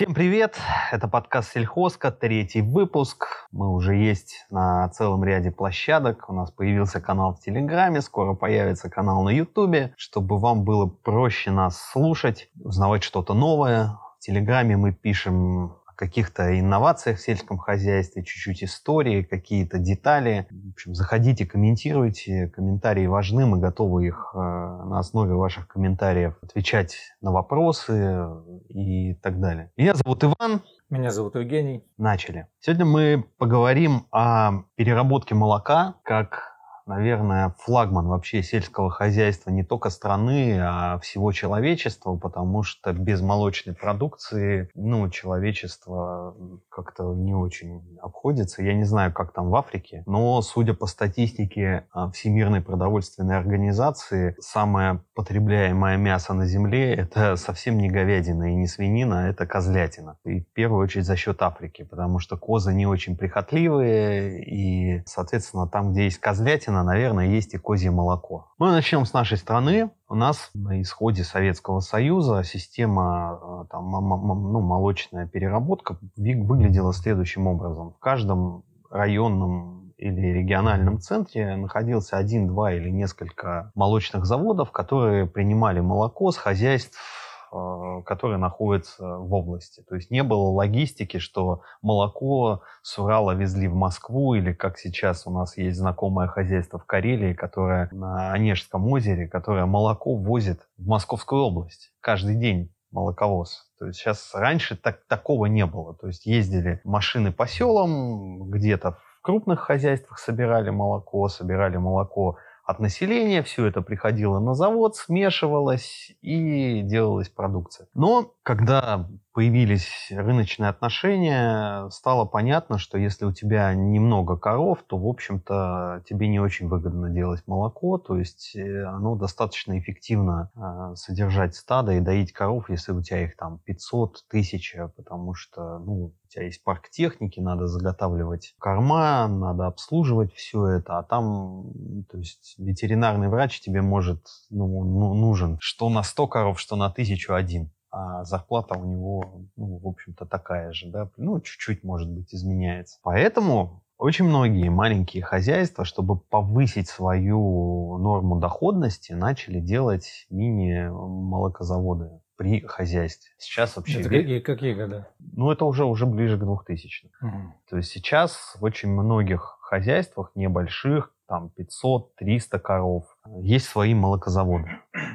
Всем привет! Это подкаст Сельхозка, третий выпуск. Мы уже есть на целом ряде площадок. У нас появился канал в Телеграме, скоро появится канал на Ютубе, чтобы вам было проще нас слушать, узнавать что-то новое. В Телеграме мы пишем каких-то инновациях в сельском хозяйстве, чуть-чуть истории, какие-то детали. В общем, заходите, комментируйте. Комментарии важны, мы готовы их э, на основе ваших комментариев отвечать на вопросы и так далее. Меня зовут Иван. Меня зовут Евгений. Начали. Сегодня мы поговорим о переработке молока как наверное, флагман вообще сельского хозяйства не только страны, а всего человечества, потому что без молочной продукции, ну, человечество как-то не очень обходится. Я не знаю, как там в Африке, но, судя по статистике а, Всемирной продовольственной организации, самое потребляемое мясо на Земле – это совсем не говядина и не свинина, а это козлятина. И в первую очередь за счет Африки, потому что козы не очень прихотливые, и, соответственно, там, где есть козлятина, наверное, есть и козье молоко. Мы начнем с нашей страны. У нас на исходе Советского Союза система э, там, ну, молочная переработка выглядела следующим образом. В каждом районном или региональном центре находился один, два или несколько молочных заводов, которые принимали молоко с хозяйств которые находятся в области. То есть не было логистики, что молоко с Урала везли в Москву, или как сейчас у нас есть знакомое хозяйство в Карелии, которое на Онежском озере, которое молоко возит в Московскую область каждый день молоковоз. То есть сейчас раньше так, такого не было. То есть ездили машины по селам, где-то в крупных хозяйствах собирали молоко, собирали молоко от населения, все это приходило на завод, смешивалось и делалась продукция. Но когда появились рыночные отношения, стало понятно, что если у тебя немного коров, то, в общем-то, тебе не очень выгодно делать молоко, то есть э, оно достаточно эффективно э, содержать стадо и доить коров, если у тебя их там 500, 1000, потому что, ну, у тебя есть парк техники, надо заготавливать корма, надо обслуживать все это, а там, то есть ветеринарный врач тебе может, ну, ну нужен что на 100 коров, что на 1001 а зарплата у него, ну, в общем-то, такая же, да, ну, чуть-чуть, может быть, изменяется. Поэтому очень многие маленькие хозяйства, чтобы повысить свою норму доходности, начали делать мини-молокозаводы при хозяйстве. Сейчас вообще... Это какие, какие года? Ну, это уже, уже ближе к 2000 угу. То есть сейчас в очень многих хозяйствах небольших, там 500-300 коров, есть свои молокозаводы,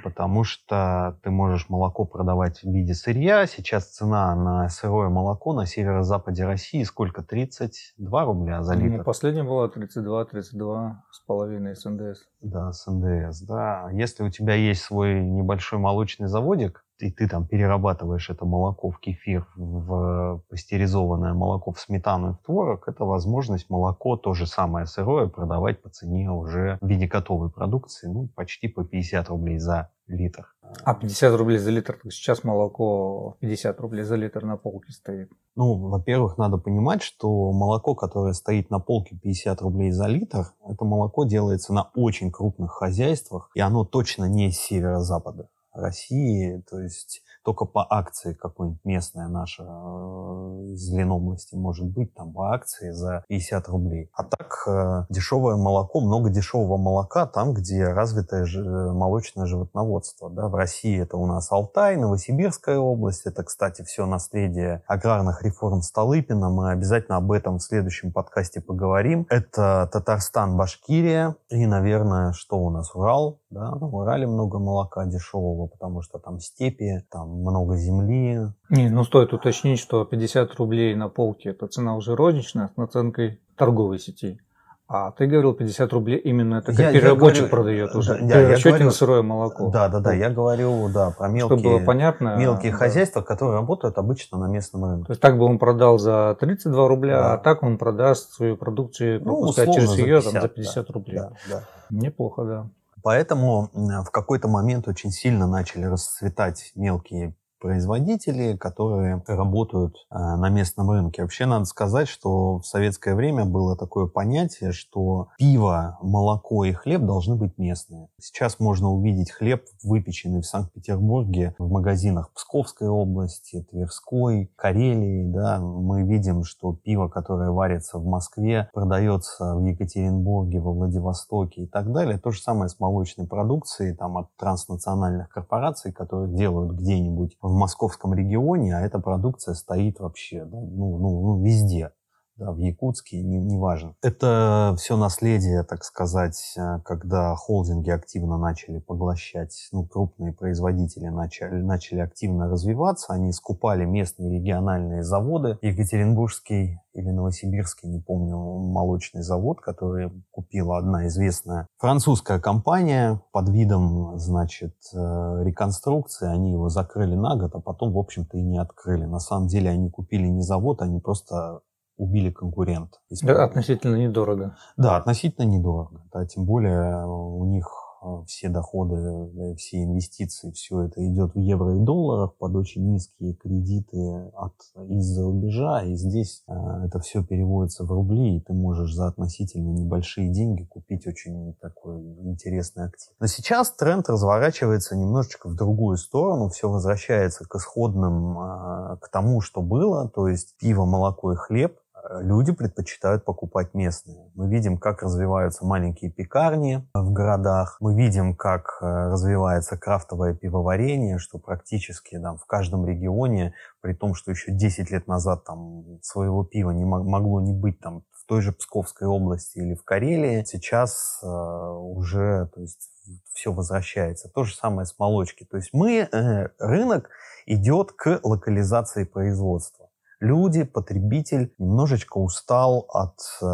потому что ты можешь молоко продавать в виде сырья. Сейчас цена на сырое молоко на северо-западе России сколько? 32 рубля за литр? Ну, последняя была 32, 32 с половиной с НДС. Да, с НДС, да. Если у тебя есть свой небольшой молочный заводик, и ты там перерабатываешь это молоко в кефир, в пастеризованное молоко, в сметану и в творог, это возможность молоко, то же самое сырое, продавать по цене уже в виде готовой продукции, ну, почти по 50 рублей за литр. А 50 рублей за литр, сейчас молоко 50 рублей за литр на полке стоит. Ну, во-первых, надо понимать, что молоко, которое стоит на полке 50 рублей за литр, это молоко делается на очень крупных хозяйствах, и оно точно не с северо-запада. России, то есть только по акции какой-нибудь местная наша э, из Ленобласти может быть, там по акции за 50 рублей. А так э, дешевое молоко, много дешевого молока там, где развитое молочное животноводство. Да? В России это у нас Алтай, Новосибирская область, это, кстати, все наследие аграрных реформ Столыпина. Мы обязательно об этом в следующем подкасте поговорим. Это Татарстан, Башкирия и, наверное, что у нас, Урал. Да? В Урале много молока дешевого, потому что там степи, там много земли. Не, ну стоит уточнить, что 50 рублей на полке – это цена уже розничная с наценкой торговой сети. А ты говорил 50 рублей именно это как я, переработчик я говорю, продает уже. Да, расчете говорю, на сырое молоко. Да, да, да. Я говорю, да, про мелкие, Чтобы было понятно, мелкие да. хозяйства, которые работают обычно на местном рынке. То есть так бы он продал за 32 рубля, да. а так он продаст свою продукцию, ну, через ее за 50, там, за 50 да, рублей. Да, да. Неплохо, да. Поэтому в какой-то момент очень сильно начали расцветать мелкие производители, которые работают э, на местном рынке. Вообще надо сказать, что в советское время было такое понятие, что пиво, молоко и хлеб должны быть местные. Сейчас можно увидеть хлеб, выпеченный в Санкт-Петербурге, в магазинах Псковской области, Тверской, Карелии. Да. Мы видим, что пиво, которое варится в Москве, продается в Екатеринбурге, во Владивостоке и так далее. То же самое с молочной продукцией там, от транснациональных корпораций, которые делают где-нибудь в московском регионе, а эта продукция стоит вообще ну, ну, ну, везде да, в Якутске, неважно. Не, это все наследие, так сказать, э, когда холдинги активно начали поглощать, ну, крупные производители начали, начали активно развиваться, они скупали местные региональные заводы. Екатеринбургский или Новосибирский, не помню, молочный завод, который купила одна известная французская компания под видом, значит, э, реконструкции. Они его закрыли на год, а потом, в общем-то, и не открыли. На самом деле они купили не завод, они просто убили конкурента. Да, относительно недорого. Да, относительно недорого. Да, тем более у них а, все доходы, все инвестиции, все это идет в евро и долларах под очень низкие кредиты от, из-за рубежа, и здесь э, это все переводится в рубли, и ты можешь за относительно небольшие деньги купить очень такой интересный актив. Но сейчас тренд разворачивается немножечко в другую сторону, все возвращается к исходным, э, к тому, что было, то есть пиво, молоко и хлеб, люди предпочитают покупать местные. Мы видим, как развиваются маленькие пекарни в городах, мы видим, как э, развивается крафтовое пивоварение, что практически там, в каждом регионе, при том, что еще 10 лет назад там своего пива не могло не быть там в той же Псковской области или в Карелии, сейчас э, уже то есть, все возвращается. То же самое с молочки. То есть мы, э, рынок идет к локализации производства люди, потребитель немножечко устал от, э,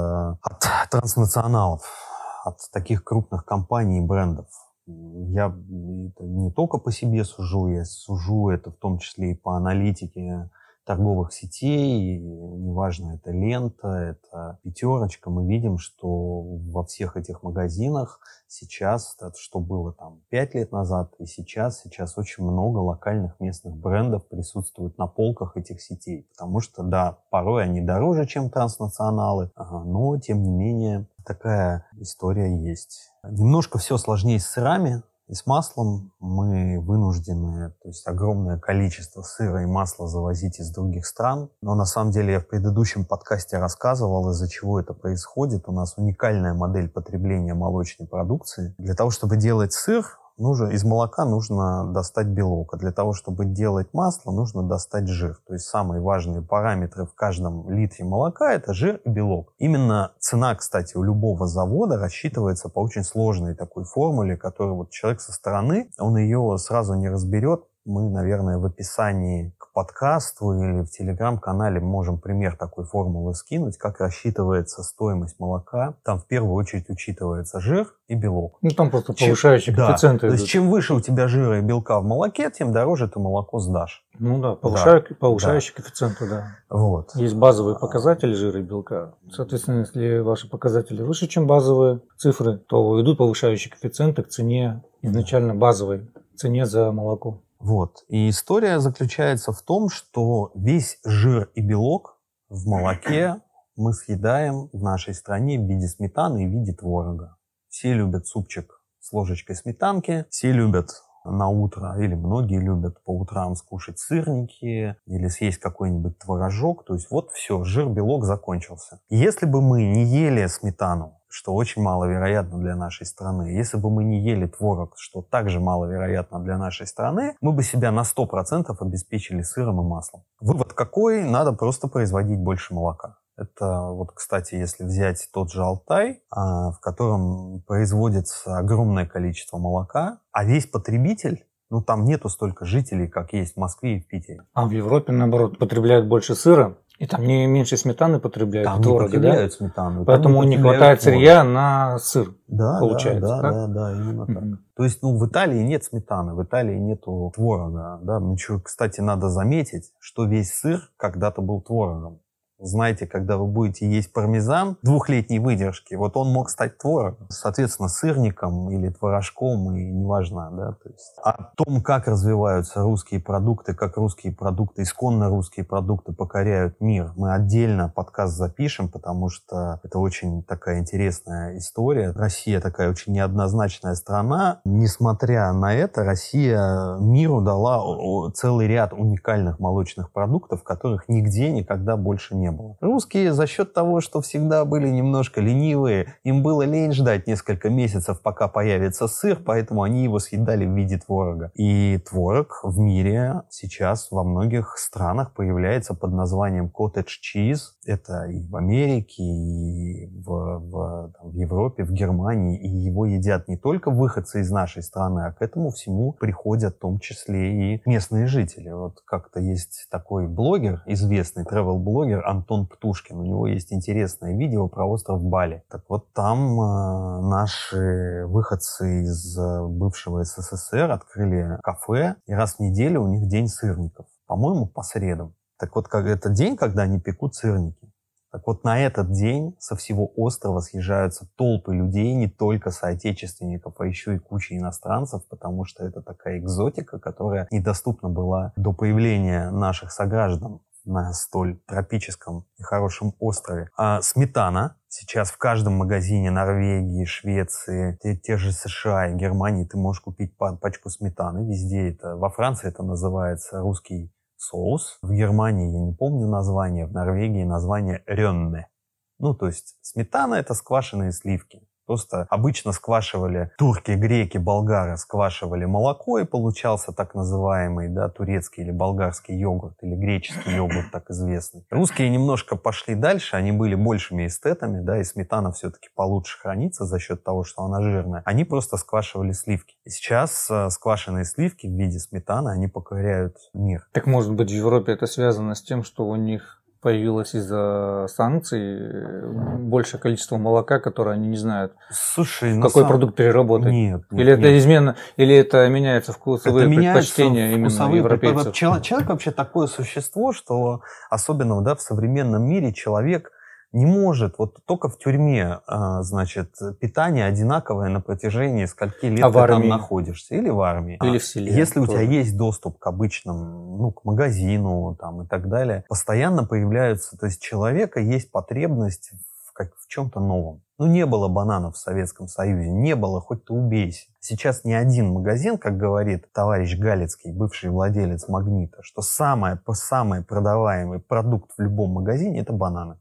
от транснационалов, от таких крупных компаний и брендов. Я не только по себе сужу, я сужу это в том числе и по аналитике торговых сетей, неважно, это лента, это пятерочка, мы видим, что во всех этих магазинах сейчас, что было там пять лет назад и сейчас, сейчас очень много локальных местных брендов присутствует на полках этих сетей, потому что, да, порой они дороже, чем транснационалы, но, тем не менее, такая история есть. Немножко все сложнее с сырами, и с маслом мы вынуждены, то есть огромное количество сыра и масла завозить из других стран. Но на самом деле я в предыдущем подкасте рассказывал, из-за чего это происходит. У нас уникальная модель потребления молочной продукции. Для того, чтобы делать сыр, нужно, из молока нужно достать белок, а для того, чтобы делать масло, нужно достать жир. То есть самые важные параметры в каждом литре молока – это жир и белок. Именно цена, кстати, у любого завода рассчитывается по очень сложной такой формуле, которую вот человек со стороны, он ее сразу не разберет, мы, наверное, в описании к подкасту или в телеграм-канале можем пример такой формулы скинуть, как рассчитывается стоимость молока. Там в первую очередь учитывается жир и белок. Ну, там просто повышающие чем, коэффициенты. Да, то есть, чем выше у тебя жира и белка в молоке, тем дороже ты молоко сдашь. Ну да, повышаю, да, повышающие да. коэффициенты, да. Вот. Есть базовые показатели жира и белка. Соответственно, если ваши показатели выше, чем базовые цифры, то идут повышающие коэффициенты к цене изначально базовой, цене за молоко. Вот. И история заключается в том, что весь жир и белок в молоке мы съедаем в нашей стране в виде сметаны и в виде творога. Все любят супчик с ложечкой сметанки, все любят на утро, или многие любят по утрам скушать сырники или съесть какой-нибудь творожок. То есть вот все, жир, белок закончился. Если бы мы не ели сметану, что очень маловероятно для нашей страны. Если бы мы не ели творог, что также маловероятно для нашей страны, мы бы себя на 100% обеспечили сыром и маслом. Вывод какой? Надо просто производить больше молока. Это вот, кстати, если взять тот же Алтай, а, в котором производится огромное количество молока, а весь потребитель ну, там нету столько жителей, как есть в Москве и в Питере. А в Европе, наоборот, потребляют больше сыра, и там не меньше сметаны потребляют, там не потребляют да? сметану. Поэтому не хватает сырья на сыр, да, получается. Да, да, да, да, именно mm-hmm. так. То есть, ну, в Италии нет сметаны, в Италии нету творога. Да? Еще, кстати, надо заметить, что весь сыр когда-то был творогом. Знаете, когда вы будете есть пармезан двухлетней выдержки, вот он мог стать творогом, соответственно, сырником или творожком, и неважно, да, то есть. О том, как развиваются русские продукты, как русские продукты, исконно русские продукты покоряют мир, мы отдельно подкаст запишем, потому что это очень такая интересная история. Россия такая очень неоднозначная страна. Несмотря на это, Россия миру дала целый ряд уникальных молочных продуктов, которых нигде никогда больше не было. Русские за счет того, что всегда были немножко ленивые, им было лень ждать несколько месяцев, пока появится сыр, поэтому они его съедали в виде творога. И творог в мире сейчас во многих странах появляется под названием cottage cheese. Это и в Америке, и в, в, там, в Европе, в Германии. И его едят не только выходцы из нашей страны, а к этому всему приходят в том числе и местные жители. Вот как-то есть такой блогер, известный travel-блогер Антон Птушкин. У него есть интересное видео про остров Бали. Так вот там э, наши выходцы из э, бывшего СССР открыли кафе, и раз в неделю у них день сырников. По-моему, по средам. Так вот, как это день, когда они пекут сырники. Так вот, на этот день со всего острова съезжаются толпы людей, не только соотечественников, а еще и куча иностранцев, потому что это такая экзотика, которая недоступна была до появления наших сограждан на столь тропическом и хорошем острове. А сметана сейчас в каждом магазине Норвегии, Швеции, те, те же США и Германии ты можешь купить пачку сметаны. Везде это. Во Франции это называется русский соус. В Германии, я не помню название, в Норвегии название ренне. Ну, то есть сметана это сквашенные сливки. Просто обычно сквашивали турки, греки, болгары сквашивали молоко, и получался так называемый да, турецкий или болгарский йогурт, или греческий йогурт, так известный. Русские немножко пошли дальше, они были большими эстетами, да, и сметана все-таки получше хранится за счет того, что она жирная. Они просто сквашивали сливки. И сейчас э, сквашенные сливки в виде сметаны, они покоряют мир. Так может быть в Европе это связано с тем, что у них появилось из-за санкций э, большее количество молока, которое они не знают, Слушай, какой самом... продукт переработать. Нет, нет. Или это измена, или это меняется вкусовые это предпочтения вкусовые именно европейцев. Человек, человек вообще такое существо, что особенно да, в современном мире человек не может, вот только в тюрьме, а, значит, питание одинаковое на протяжении скольки лет а ты там находишься. Или в армии. Или в селе. Если тоже. у тебя есть доступ к обычным, ну, к магазину там и так далее, постоянно появляются, то есть человека есть потребность в, как, в чем-то новом. Ну, не было бананов в Советском Союзе, не было, хоть ты убейся. Сейчас ни один магазин, как говорит товарищ Галицкий, бывший владелец «Магнита», что самый, самый продаваемый продукт в любом магазине – это бананы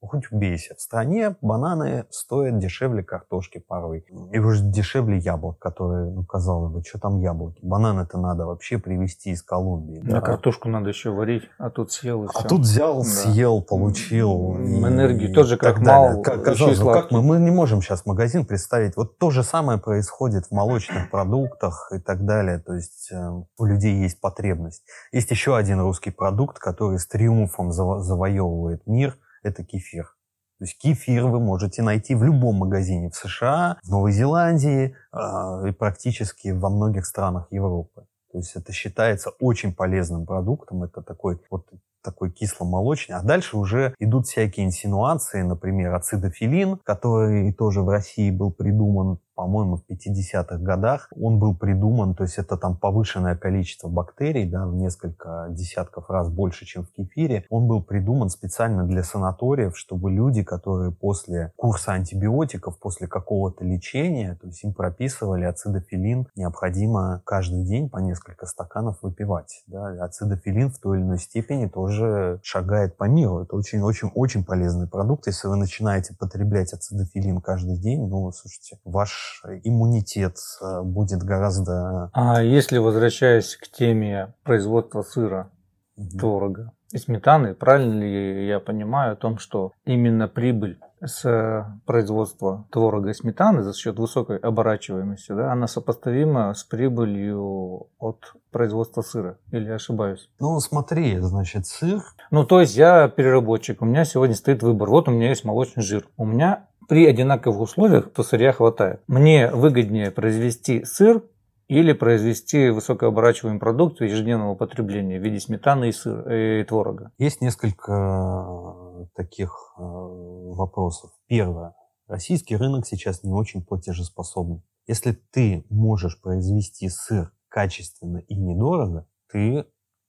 хоть убейся. В стране бананы стоят дешевле картошки порой. И уже дешевле яблок, которые, ну, казалось бы, что там яблоки. Бананы-то надо вообще привезти из Колумбии. На да. картошку надо еще варить, а тут съел и А все. тут взял, да. съел, получил. Энергии тоже как мало. Как, казалось, ну, как мы, мы не можем сейчас магазин представить. Вот то же самое происходит в молочных продуктах и так далее. То есть э, у людей есть потребность. Есть еще один русский продукт, который с триумфом заво- завоевывает мир – это кефир. То есть кефир вы можете найти в любом магазине в США, в Новой Зеландии э, и практически во многих странах Европы. То есть это считается очень полезным продуктом. Это такой вот такой кисломолочный. А дальше уже идут всякие инсинуации, например, ацидофилин, который тоже в России был придуман по-моему, в 50-х годах. Он был придуман, то есть это там повышенное количество бактерий, да, в несколько десятков раз больше, чем в кефире. Он был придуман специально для санаториев, чтобы люди, которые после курса антибиотиков, после какого-то лечения, то есть им прописывали ацидофилин, необходимо каждый день по несколько стаканов выпивать. Да. Ацидофилин в той или иной степени тоже шагает по миру. Это очень-очень-очень полезный продукт. Если вы начинаете потреблять ацидофилин каждый день, ну, слушайте, ваш иммунитет э, будет гораздо... А если возвращаясь к теме производства сыра, угу. творога и сметаны, правильно ли я понимаю о том, что именно прибыль с производства творога и сметаны за счет высокой оборачиваемости, да, она сопоставима с прибылью от производства сыра, или я ошибаюсь? Ну, смотри, значит, сыр... Ну, то есть я переработчик, у меня сегодня стоит выбор. Вот у меня есть молочный жир. У меня при одинаковых условиях то сырья хватает. Мне выгоднее произвести сыр или произвести высокооборачиваемый продукт ежедневного потребления в виде сметаны и, сыр, и творога. Есть несколько таких э, вопросов. Первое. Российский рынок сейчас не очень платежеспособный. Если ты можешь произвести сыр качественно и недорого, ты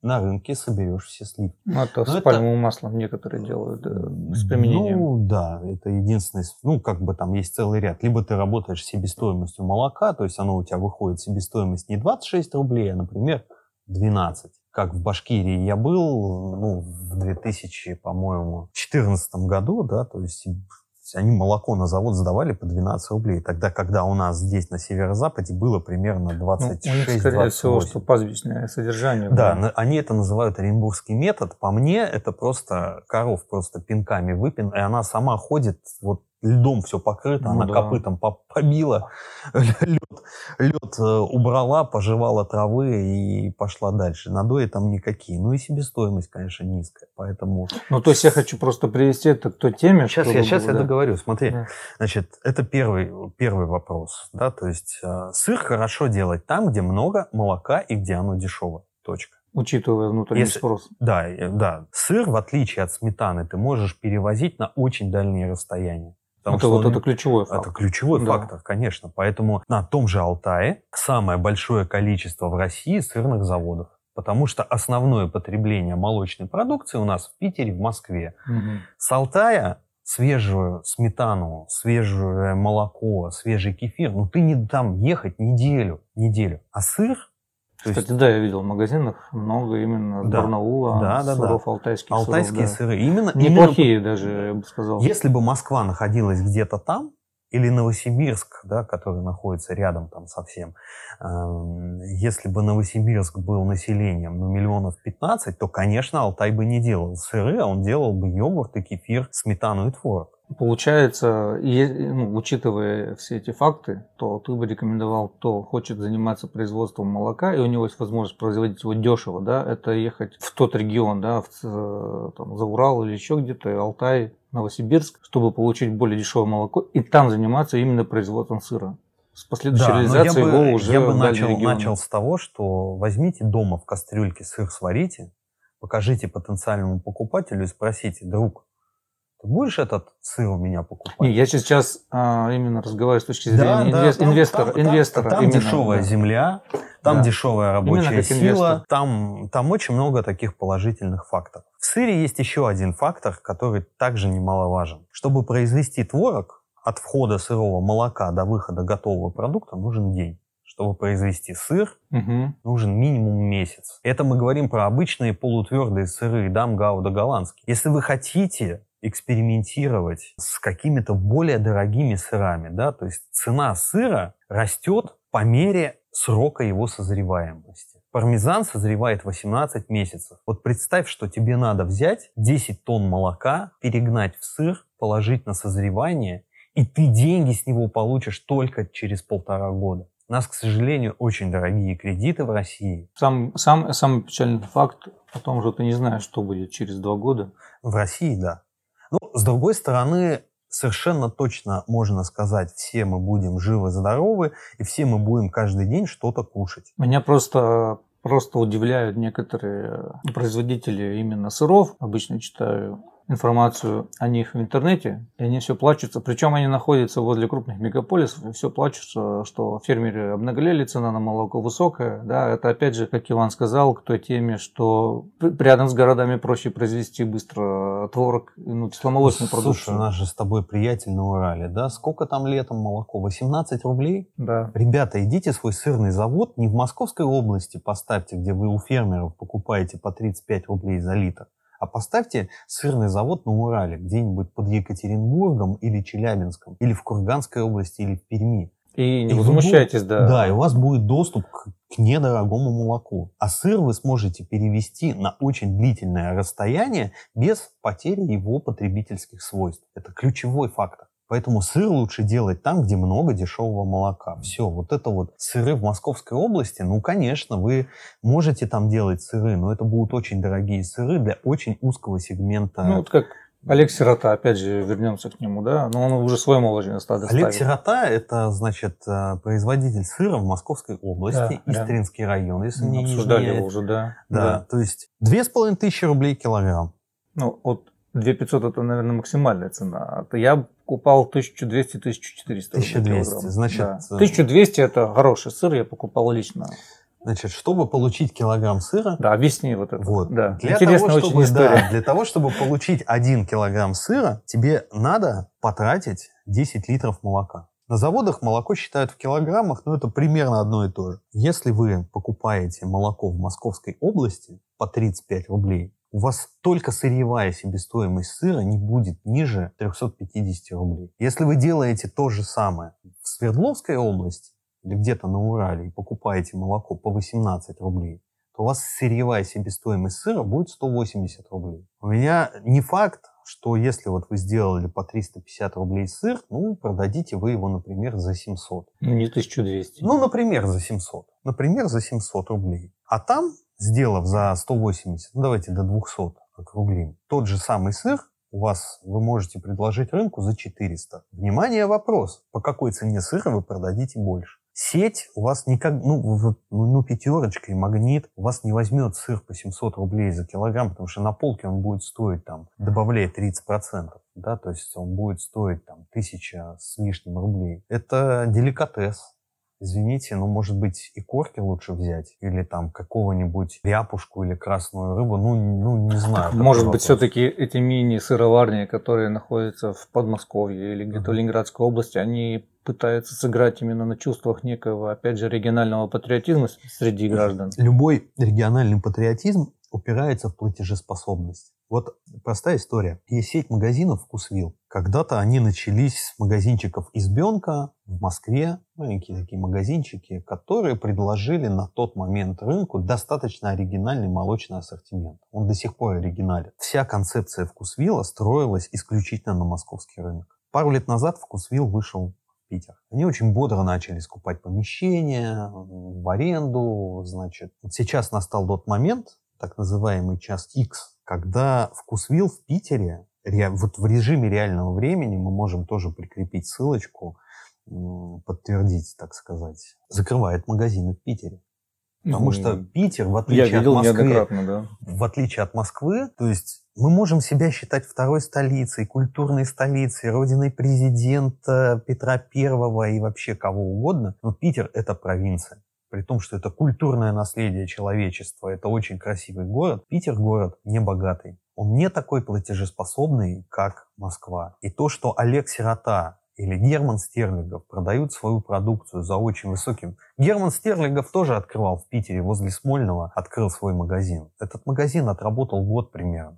на рынке соберешь все сливки. Ну, это Но с это... пальмовым маслом некоторые делают да, с применением. Ну, да, это единственное, ну, как бы там есть целый ряд. Либо ты работаешь себестоимостью молока, то есть оно у тебя выходит себестоимость не 26 рублей, а, например, 12. Как в Башкирии я был, ну, в 2000, по-моему, 2014 году, да, то есть они молоко на завод сдавали по 12 рублей, тогда, когда у нас здесь на северо-западе было примерно 26 ну, у них, скорее 28. всего, что пастбищное содержание. Да, было. они это называют оренбургский метод. По мне, это просто коров просто пинками выпин, и она сама ходит вот льдом все покрыто, ну, она да. копытом побила, лед, лед э, убрала, пожевала травы и пошла дальше. Надои там никакие. Ну и себестоимость, конечно, низкая, поэтому... Ну, то есть я хочу просто привести это к той теме, Сейчас, я, сейчас было, я договорю. Смотри, да. значит, это первый, первый вопрос, да, то есть э, сыр хорошо делать там, где много молока и где оно дешевое. Точка. Учитывая внутренний Если, спрос. Да, да. Сыр, в отличие от сметаны, ты можешь перевозить на очень дальние расстояния. Потому это что вот он, это ключевой фактор. Это ключевой да. фактор, конечно. Поэтому на том же Алтае самое большое количество в России сырных заводов. Потому что основное потребление молочной продукции у нас в Питере, в Москве. Угу. С Алтая свежую сметану, свежее молоко, свежий кефир, ну ты не там ехать неделю, неделю. А сыр Кстати, есть... да, я видел в магазинах много именно да. Барнаула, да, да, сыров, да. алтайских Алтайские сыров, сыры. Именно, Неплохие именно... даже, я бы сказал. Если бы Москва находилась где-то там, или Новосибирск, да, который находится рядом там совсем, эм, если бы Новосибирск был населением ну, миллионов 15, то, конечно, Алтай бы не делал сыры, а он делал бы йогурт и кефир, сметану и творог. Получается, ну, учитывая все эти факты, то ты бы рекомендовал, кто хочет заниматься производством молока, и у него есть возможность производить его дешево, да, это ехать в тот регион, да, в, э, там, за Урал или еще где-то, Алтай, Новосибирск, чтобы получить более дешевое молоко, и там заниматься именно производством сыра. С последующей да, реализацией я его бы, уже Я бы начал, начал с того, что возьмите дома в кастрюльке сыр сварите, покажите потенциальному покупателю и спросите, друг, ты будешь этот сыр у меня покупать? Не, я сейчас а, именно разговариваю с точки зрения да, инвес- да, инвестора. Там, инвестора там, там дешевая да. земля, там да. дешевая рабочая сила, там, там очень много таких положительных факторов. В сыре есть еще один фактор, который также немаловажен. Чтобы произвести творог, от входа сырого молока до выхода готового продукта нужен день чтобы произвести сыр, угу. нужен минимум месяц. Это мы говорим про обычные полутвердые сыры, дам, гауда, голландский. Если вы хотите экспериментировать с какими-то более дорогими сырами, да, то есть цена сыра растет по мере срока его созреваемости. Пармезан созревает 18 месяцев. Вот представь, что тебе надо взять 10 тонн молока, перегнать в сыр, положить на созревание, и ты деньги с него получишь только через полтора года. У нас, к сожалению, очень дорогие кредиты в России. Сам, сам, самый печальный факт о том, что ты не знаешь, что будет через два года. В России, да. С другой стороны, совершенно точно можно сказать, все мы будем живы-здоровы, и все мы будем каждый день что-то кушать. Меня просто просто удивляют некоторые производители именно сыров. Обычно читаю информацию о них в интернете, и они все плачутся. Причем они находятся возле крупных мегаполисов, и все плачутся, что фермеры обнаглели, цена на молоко высокая. Да, это опять же, как Иван сказал, к той теме, что рядом с городами проще произвести быстро творог, ну, кисломолочную продукцию. Слушай, у нас же с тобой приятель на Урале, да? Сколько там летом молоко? 18 рублей? Да. Ребята, идите свой сырный завод не в Московской области поставьте, где вы у фермеров покупаете по 35 рублей за литр, а поставьте сырный завод на Урале, где-нибудь под Екатеринбургом или Челябинском, или в Курганской области, или в Перми. И не и возмущайтесь, да. Да, и у вас будет доступ к, к недорогому молоку. А сыр вы сможете перевести на очень длительное расстояние без потери его потребительских свойств. Это ключевой фактор. Поэтому сыр лучше делать там, где много дешевого молока. Все, вот это вот сыры в Московской области, ну, конечно, вы можете там делать сыры, но это будут очень дорогие сыры для очень узкого сегмента. Ну, вот как Олег Сирота, опять же, вернемся к нему, да, но он уже свой молочный стадо Олег Сирота – это, значит, э, производитель сыра в Московской области, да, Истринский да. район, если Мы не обсуждали его уже, да. да. Да, то есть две с половиной тысячи рублей килограмм. Ну, вот 2500 это, наверное, максимальная цена. А я покупал 1200-1400 1200, значит... Да. 1200 это хороший сыр, я покупал лично. Значит, чтобы получить килограмм сыра... Да, объясни вот это. Вот. Да. Для Интересная того, чтобы, очень история. Да, для того, чтобы получить 1 килограмм сыра, тебе надо потратить 10 литров молока. На заводах молоко считают в килограммах, но это примерно одно и то же. Если вы покупаете молоко в Московской области по 35 рублей, у вас только сырьевая себестоимость сыра не будет ниже 350 рублей. Если вы делаете то же самое в Свердловской области или где-то на Урале и покупаете молоко по 18 рублей, то у вас сырьевая себестоимость сыра будет 180 рублей. У меня не факт, что если вот вы сделали по 350 рублей сыр, ну, продадите вы его, например, за 700. Ну, не 1200. Ну, например, за 700. Например, за 700 рублей. А там сделав за 180, ну давайте до 200 округлим, тот же самый сыр у вас вы можете предложить рынку за 400. Внимание, вопрос, по какой цене сыра вы продадите больше? Сеть у вас никак, ну, ну, ну, пятерочка и магнит у вас не возьмет сыр по 700 рублей за килограмм, потому что на полке он будет стоить там, добавляя 30%, да, то есть он будет стоить там тысяча с лишним рублей. Это деликатес, извините, ну, может быть, и корки лучше взять, или там какого-нибудь ряпушку или красную рыбу, ну, ну не знаю. Может быть, все-таки эти мини-сыроварни, которые находятся в Подмосковье или где-то в Ленинградской области, они пытаются сыграть именно на чувствах некого, опять же, регионального патриотизма среди граждан. Любой региональный патриотизм упирается в платежеспособность. Вот простая история. Есть сеть магазинов «Вкусвилл». Когда-то они начались с магазинчиков «Избенка» в Москве, маленькие такие магазинчики, которые предложили на тот момент рынку достаточно оригинальный молочный ассортимент. Он до сих пор оригинален. Вся концепция «Вкусвилла» строилась исключительно на московский рынок. Пару лет назад «Вкусвилл» вышел Питер. Они очень бодро начали скупать помещения в аренду, значит. Вот сейчас настал тот момент, так называемый час X, когда вкусвилл в Питере, вот в режиме реального времени, мы можем тоже прикрепить ссылочку, подтвердить, так сказать, закрывает магазины в Питере. Потому что Питер, в отличие Я видел от Москвы, да. в отличие от Москвы, то есть мы можем себя считать второй столицей, культурной столицей, родиной президента Петра Первого и вообще кого угодно, но Питер это провинция при том, что это культурное наследие человечества, это очень красивый город, Питер город не богатый. Он не такой платежеспособный, как Москва. И то, что Олег Сирота или Герман Стерлигов продают свою продукцию за очень высоким... Герман Стерлигов тоже открывал в Питере возле Смольного, открыл свой магазин. Этот магазин отработал год примерно.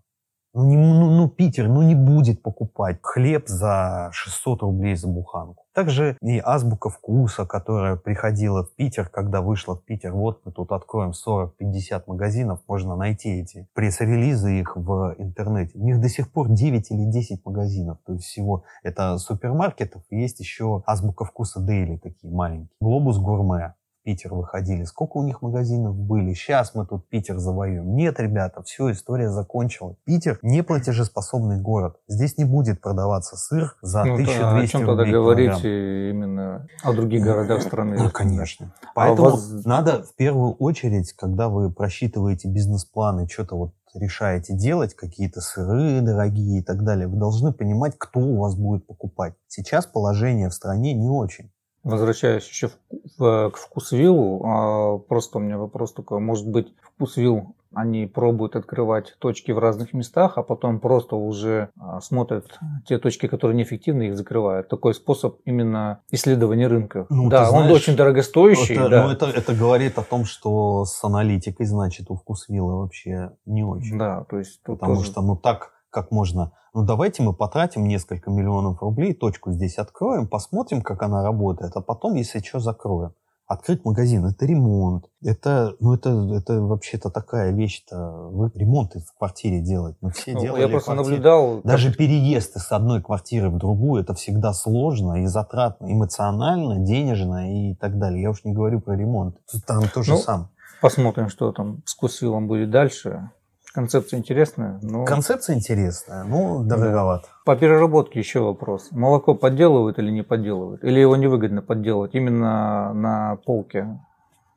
Ну, не, ну, ну, Питер, ну, не будет покупать хлеб за 600 рублей за буханку. Также и азбука вкуса, которая приходила в Питер, когда вышла в Питер. Вот мы тут откроем 40-50 магазинов, можно найти эти пресс-релизы их в интернете. У них до сих пор 9 или 10 магазинов. То есть всего это супермаркетов. Есть еще азбука вкуса Дейли, такие маленькие. Глобус гурме. Питер выходили, сколько у них магазинов были, сейчас мы тут Питер завоюем. Нет, ребята, все, история закончилась. Питер не платежеспособный город. Здесь не будет продаваться сыр за ну, 1200 рублей. О чем тогда говорить именно о других городах страны? Ну, конечно. Поэтому а вас... надо в первую очередь, когда вы просчитываете бизнес-планы, что-то вот решаете делать, какие-то сыры дорогие и так далее, вы должны понимать, кто у вас будет покупать. Сейчас положение в стране не очень. Возвращаясь еще в, в, к вкусвиллу, а, просто у меня вопрос такой, может быть, вкусвилл они пробуют открывать точки в разных местах, а потом просто уже а, смотрят те точки, которые неэффективны, их закрывают. Такой способ именно исследования рынка. Ну, да, знаешь, он очень дорогостоящий. Это, да. ну, это, это говорит о том, что с аналитикой, значит, у вкусвилла вообще не очень. Да, то есть... Потому тоже... что, ну так как можно, ну давайте мы потратим несколько миллионов рублей, точку здесь откроем, посмотрим, как она работает, а потом, если что, закроем. Открыть магазин – это ремонт. Это, ну, это, это вообще-то такая вещь-то. Вы ремонты в квартире делать. Мы все ну, делали Я просто квартиры. наблюдал... Даже как... переезд с одной квартиры в другую – это всегда сложно и затратно, эмоционально, денежно и так далее. Я уж не говорю про ремонт. Там то же ну, самое. Посмотрим, что там с Кусвиллом будет дальше. Концепция интересная. Но... Концепция интересная, но дороговато. Да. По переработке еще вопрос. Молоко подделывают или не подделывают? Или его невыгодно подделывать именно на полке,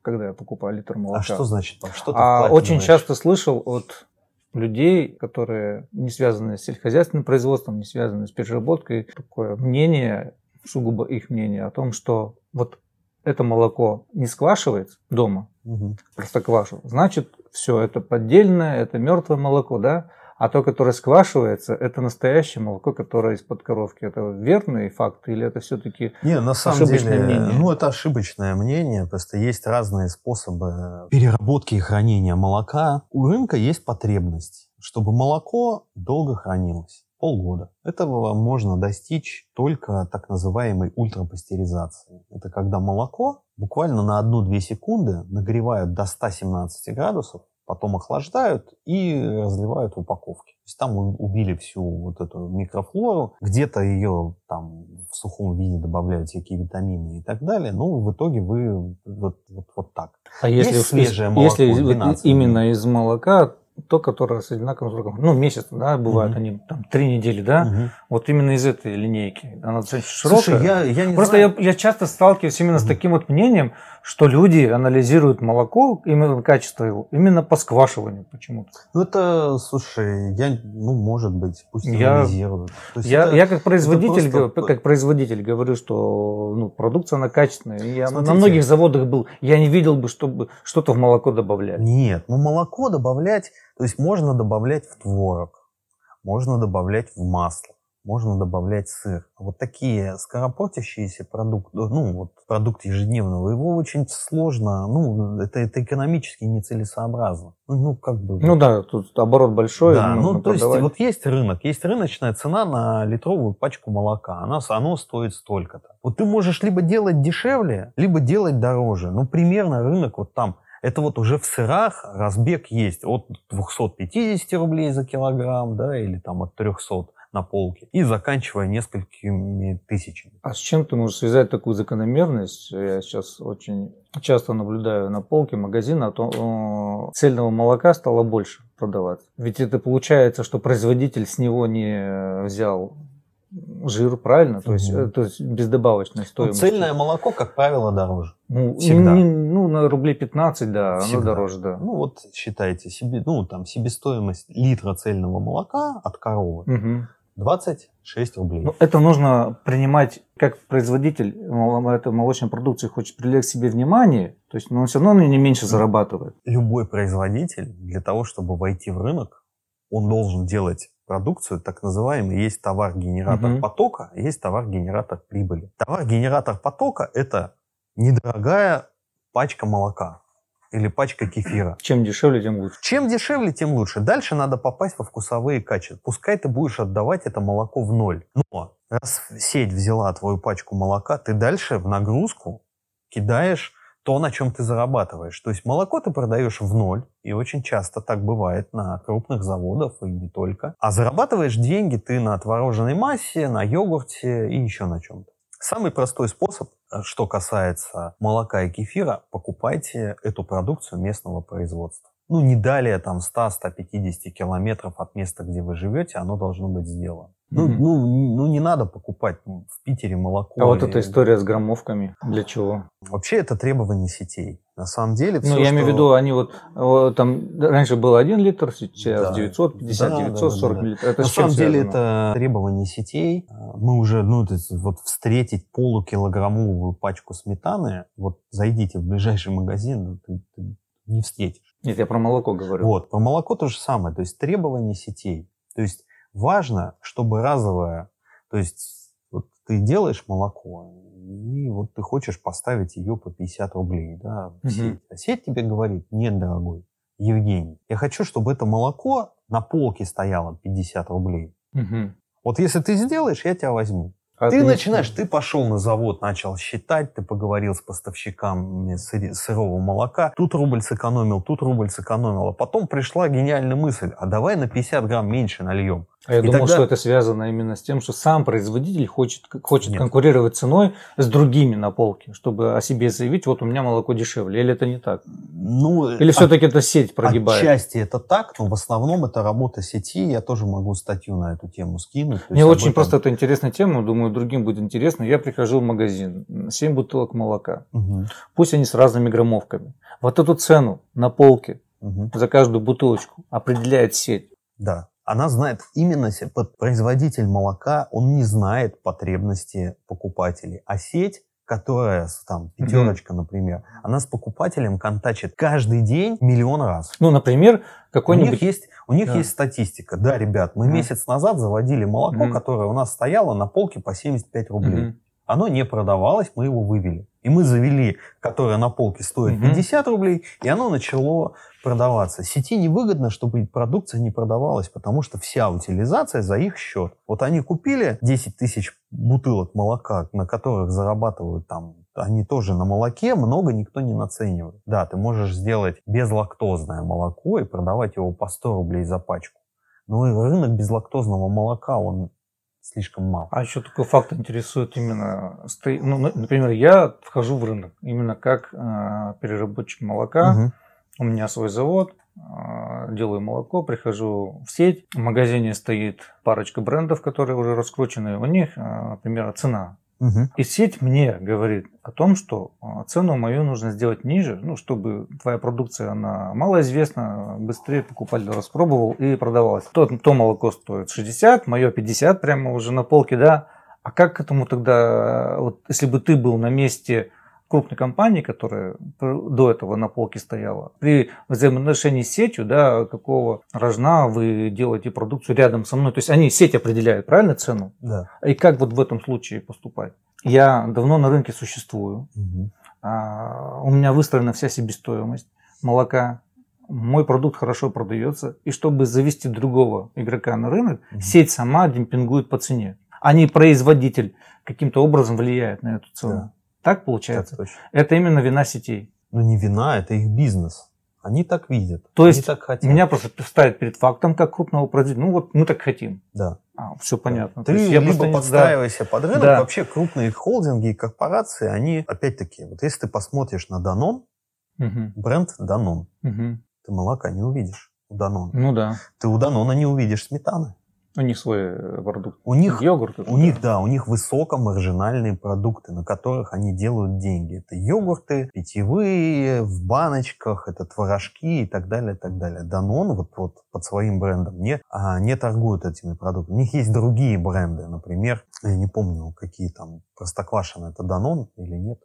когда я покупаю литр молока? А что значит? Что а очень часто слышал от людей, которые не связаны с сельскохозяйственным производством, не связаны с переработкой, такое мнение, сугубо их мнение о том, что вот это молоко не сквашивается дома, угу. простоквашу, значит, все, это поддельное, это мертвое молоко, да, а то, которое сквашивается, это настоящее молоко, которое из-под коровки. Это верный факт или это все-таки Не, на самом деле, мнение? Ну, это ошибочное мнение. Просто есть разные способы переработки и хранения молока. У рынка есть потребность, чтобы молоко долго хранилось полгода. Этого можно достичь только так называемой ультрапастеризации. Это когда молоко буквально на 1-2 секунды нагревают до 117 градусов, потом охлаждают и разливают в упаковке. То есть там убили всю вот эту микрофлору, где-то ее там в сухом виде добавляют всякие витамины и так далее. Ну, в итоге вы вот, вот, вот так. А если свежее молоко, если именно из молока, то, которое с одинаковым сроком, ну, месяц, да, бывают угу. они там три недели, да, угу. вот именно из этой линейки. Она достаточно широкая. Слушай, я, я не Просто знаю. Я, я часто сталкиваюсь именно угу. с таким вот мнением, что люди анализируют молоко, именно качество его, именно по сквашиванию почему-то. Ну, это, слушай, я, ну, может быть, пусть я, анализируют. Я, это, я как производитель, просто... как производитель говорю, что ну, продукция, она качественная. Я Смотрите. на многих заводах был, я не видел бы, чтобы что-то в молоко добавляли. Нет, ну, молоко добавлять то есть можно добавлять в творог, можно добавлять в масло, можно добавлять сыр. Вот такие скоропортящиеся продукты, ну вот продукт ежедневного, его очень сложно, ну это, это экономически нецелесообразно. Ну, как бы. Ну да, тут оборот большой. Да, ну то продавать. есть вот есть рынок, есть рыночная цена на литровую пачку молока, она, оно стоит столько-то. Вот ты можешь либо делать дешевле, либо делать дороже. Ну примерно рынок вот там это вот уже в сырах разбег есть от 250 рублей за килограмм, да, или там от 300 на полке, и заканчивая несколькими тысячами. А с чем ты можешь связать такую закономерность? Я сейчас очень часто наблюдаю на полке магазина, а то цельного молока стало больше продаваться. Ведь это получается, что производитель с него не взял жир, правильно? То, есть, э, то есть бездобавочная стоимость. Ну, цельное молоко, как правило, дороже. Ну, Всегда. Не, ну, на рублей 15, да, Всегда. оно дороже, да. Ну, вот считайте, себе, ну, там, себестоимость литра цельного молока от коровы угу. 26 рублей. Ну, это нужно принимать, как производитель этой молочной продукции хочет привлечь к себе внимание, то есть, но он все равно не меньше зарабатывает. Любой производитель для того, чтобы войти в рынок, он должен делать продукцию, так называемый, есть товар-генератор угу. потока, есть товар-генератор прибыли. Товар-генератор потока – это недорогая пачка молока или пачка кефира. Чем дешевле, тем лучше. Чем дешевле, тем лучше. Дальше надо попасть во вкусовые качества. Пускай ты будешь отдавать это молоко в ноль. Но раз сеть взяла твою пачку молока, ты дальше в нагрузку кидаешь то, на чем ты зарабатываешь. То есть молоко ты продаешь в ноль, и очень часто так бывает на крупных заводах и не только. А зарабатываешь деньги ты на творожной массе, на йогурте и еще на чем-то. Самый простой способ, что касается молока и кефира, покупайте эту продукцию местного производства. Ну, не далее там 100-150 километров от места, где вы живете, оно должно быть сделано. Ну, mm-hmm. ну, ну, не надо покупать в Питере молоко. А вот эта история с граммовками, для чего? Вообще это требование сетей. На самом деле все, Ну, я что... имею в виду, они вот, вот там раньше был 1 литр, сейчас да. 950, да, 940 да, да, литров. Это На самом деле это требование сетей. Мы уже, ну, то есть, вот встретить полукилограммовую пачку сметаны, вот зайдите в ближайший магазин, ну, ты, ты не встретишь. Нет, я про молоко говорю. Вот, про молоко то же самое. То есть требования сетей. То есть важно, чтобы разовое, то есть вот ты делаешь молоко, и вот ты хочешь поставить ее по 50 рублей, да, в сеть. А сеть тебе говорит, нет, дорогой, Евгений, я хочу, чтобы это молоко на полке стояло 50 рублей. Угу. Вот если ты сделаешь, я тебя возьму. Ты, ты начинаешь, ты пошел на завод, начал считать, ты поговорил с поставщиками сырого молока, тут рубль сэкономил, тут рубль сэкономил, а потом пришла гениальная мысль, а давай на 50 грамм меньше нальем. А я и думал, тогда... что это связано именно с тем, что сам производитель хочет, хочет конкурировать ценой с другими на полке, чтобы о себе заявить, вот у меня молоко дешевле. Или это не так? Ну, Или все-таки это сеть прогибает? Отчасти это так, но в основном это работа сети. Я тоже могу статью на эту тему скинуть. Мне очень этом... просто это интересная тема, думаю, другим будет интересно. Я прихожу в магазин, 7 бутылок молока. Угу. Пусть они с разными граммовками. Вот эту цену на полке угу. за каждую бутылочку определяет сеть. Да, она знает именно производитель молока, он не знает потребности покупателей, а сеть которая там пятерочка, mm-hmm. например, она с покупателем контачит каждый день миллион раз. Ну, например, какой-нибудь... У них есть, у них да. есть статистика. Да, ребят, мы mm-hmm. месяц назад заводили молоко, mm-hmm. которое у нас стояло на полке по 75 рублей. Mm-hmm. Оно не продавалось, мы его вывели. И мы завели, которое на полке стоит mm-hmm. 50 рублей, и оно начало продаваться. Сети невыгодно, чтобы продукция не продавалась, потому что вся утилизация за их счет. Вот они купили 10 тысяч бутылок молока, на которых зарабатывают там они тоже на молоке много никто не наценивает. Да, ты можешь сделать безлактозное молоко и продавать его по 100 рублей за пачку. Но рынок безлактозного молока, он слишком мал. А еще такой факт интересует именно, ну, например, я вхожу в рынок именно как э, переработчик молока. Угу. У меня свой завод, а, делаю молоко, прихожу в сеть, в магазине стоит парочка брендов, которые уже раскручены, у них, а, например, цена. Угу. И сеть мне говорит о том, что а, цену мою нужно сделать ниже, ну, чтобы твоя продукция, она малоизвестна, быстрее покупатель распробовал и продавалась. То, то молоко стоит 60, мое 50 прямо уже на полке, да. А как к этому тогда, вот если бы ты был на месте крупной компании, которая до этого на полке стояла, при взаимоотношении с сетью, да, какого рожна вы делаете продукцию рядом со мной, то есть они сеть определяют, правильно, цену? Да. И как вот в этом случае поступать? Я давно на рынке существую, угу. а, у меня выстроена вся себестоимость молока, мой продукт хорошо продается, и чтобы завести другого игрока на рынок, угу. сеть сама демпингует по цене, а не производитель каким-то образом влияет на эту цену. Да. Так получается? Так это именно вина сетей. Ну не вина, это их бизнес. Они так видят. То есть так хотят. меня просто ставят перед фактом как крупного производителя. Ну вот мы так хотим. Да. А, все понятно. Ты либо не... подстраивайся да. под рынок. Да. Вообще крупные холдинги и корпорации, они опять-таки, вот если ты посмотришь на Данон, угу. бренд Данон, угу. ты молока не увидишь у Данона. Ну да. Ты у Данона не увидишь сметаны. У них свой э, продукт. У них йогурт. У них, да, у них высокомаржинальные продукты, на которых они делают деньги. Это йогурты, питьевые, в баночках, это творожки и так далее, и так далее. Данон вот, вот под своим брендом не, а, не торгует этими продуктами. У них есть другие бренды, например, я не помню, какие там, Простоквашино, это Данон или нет?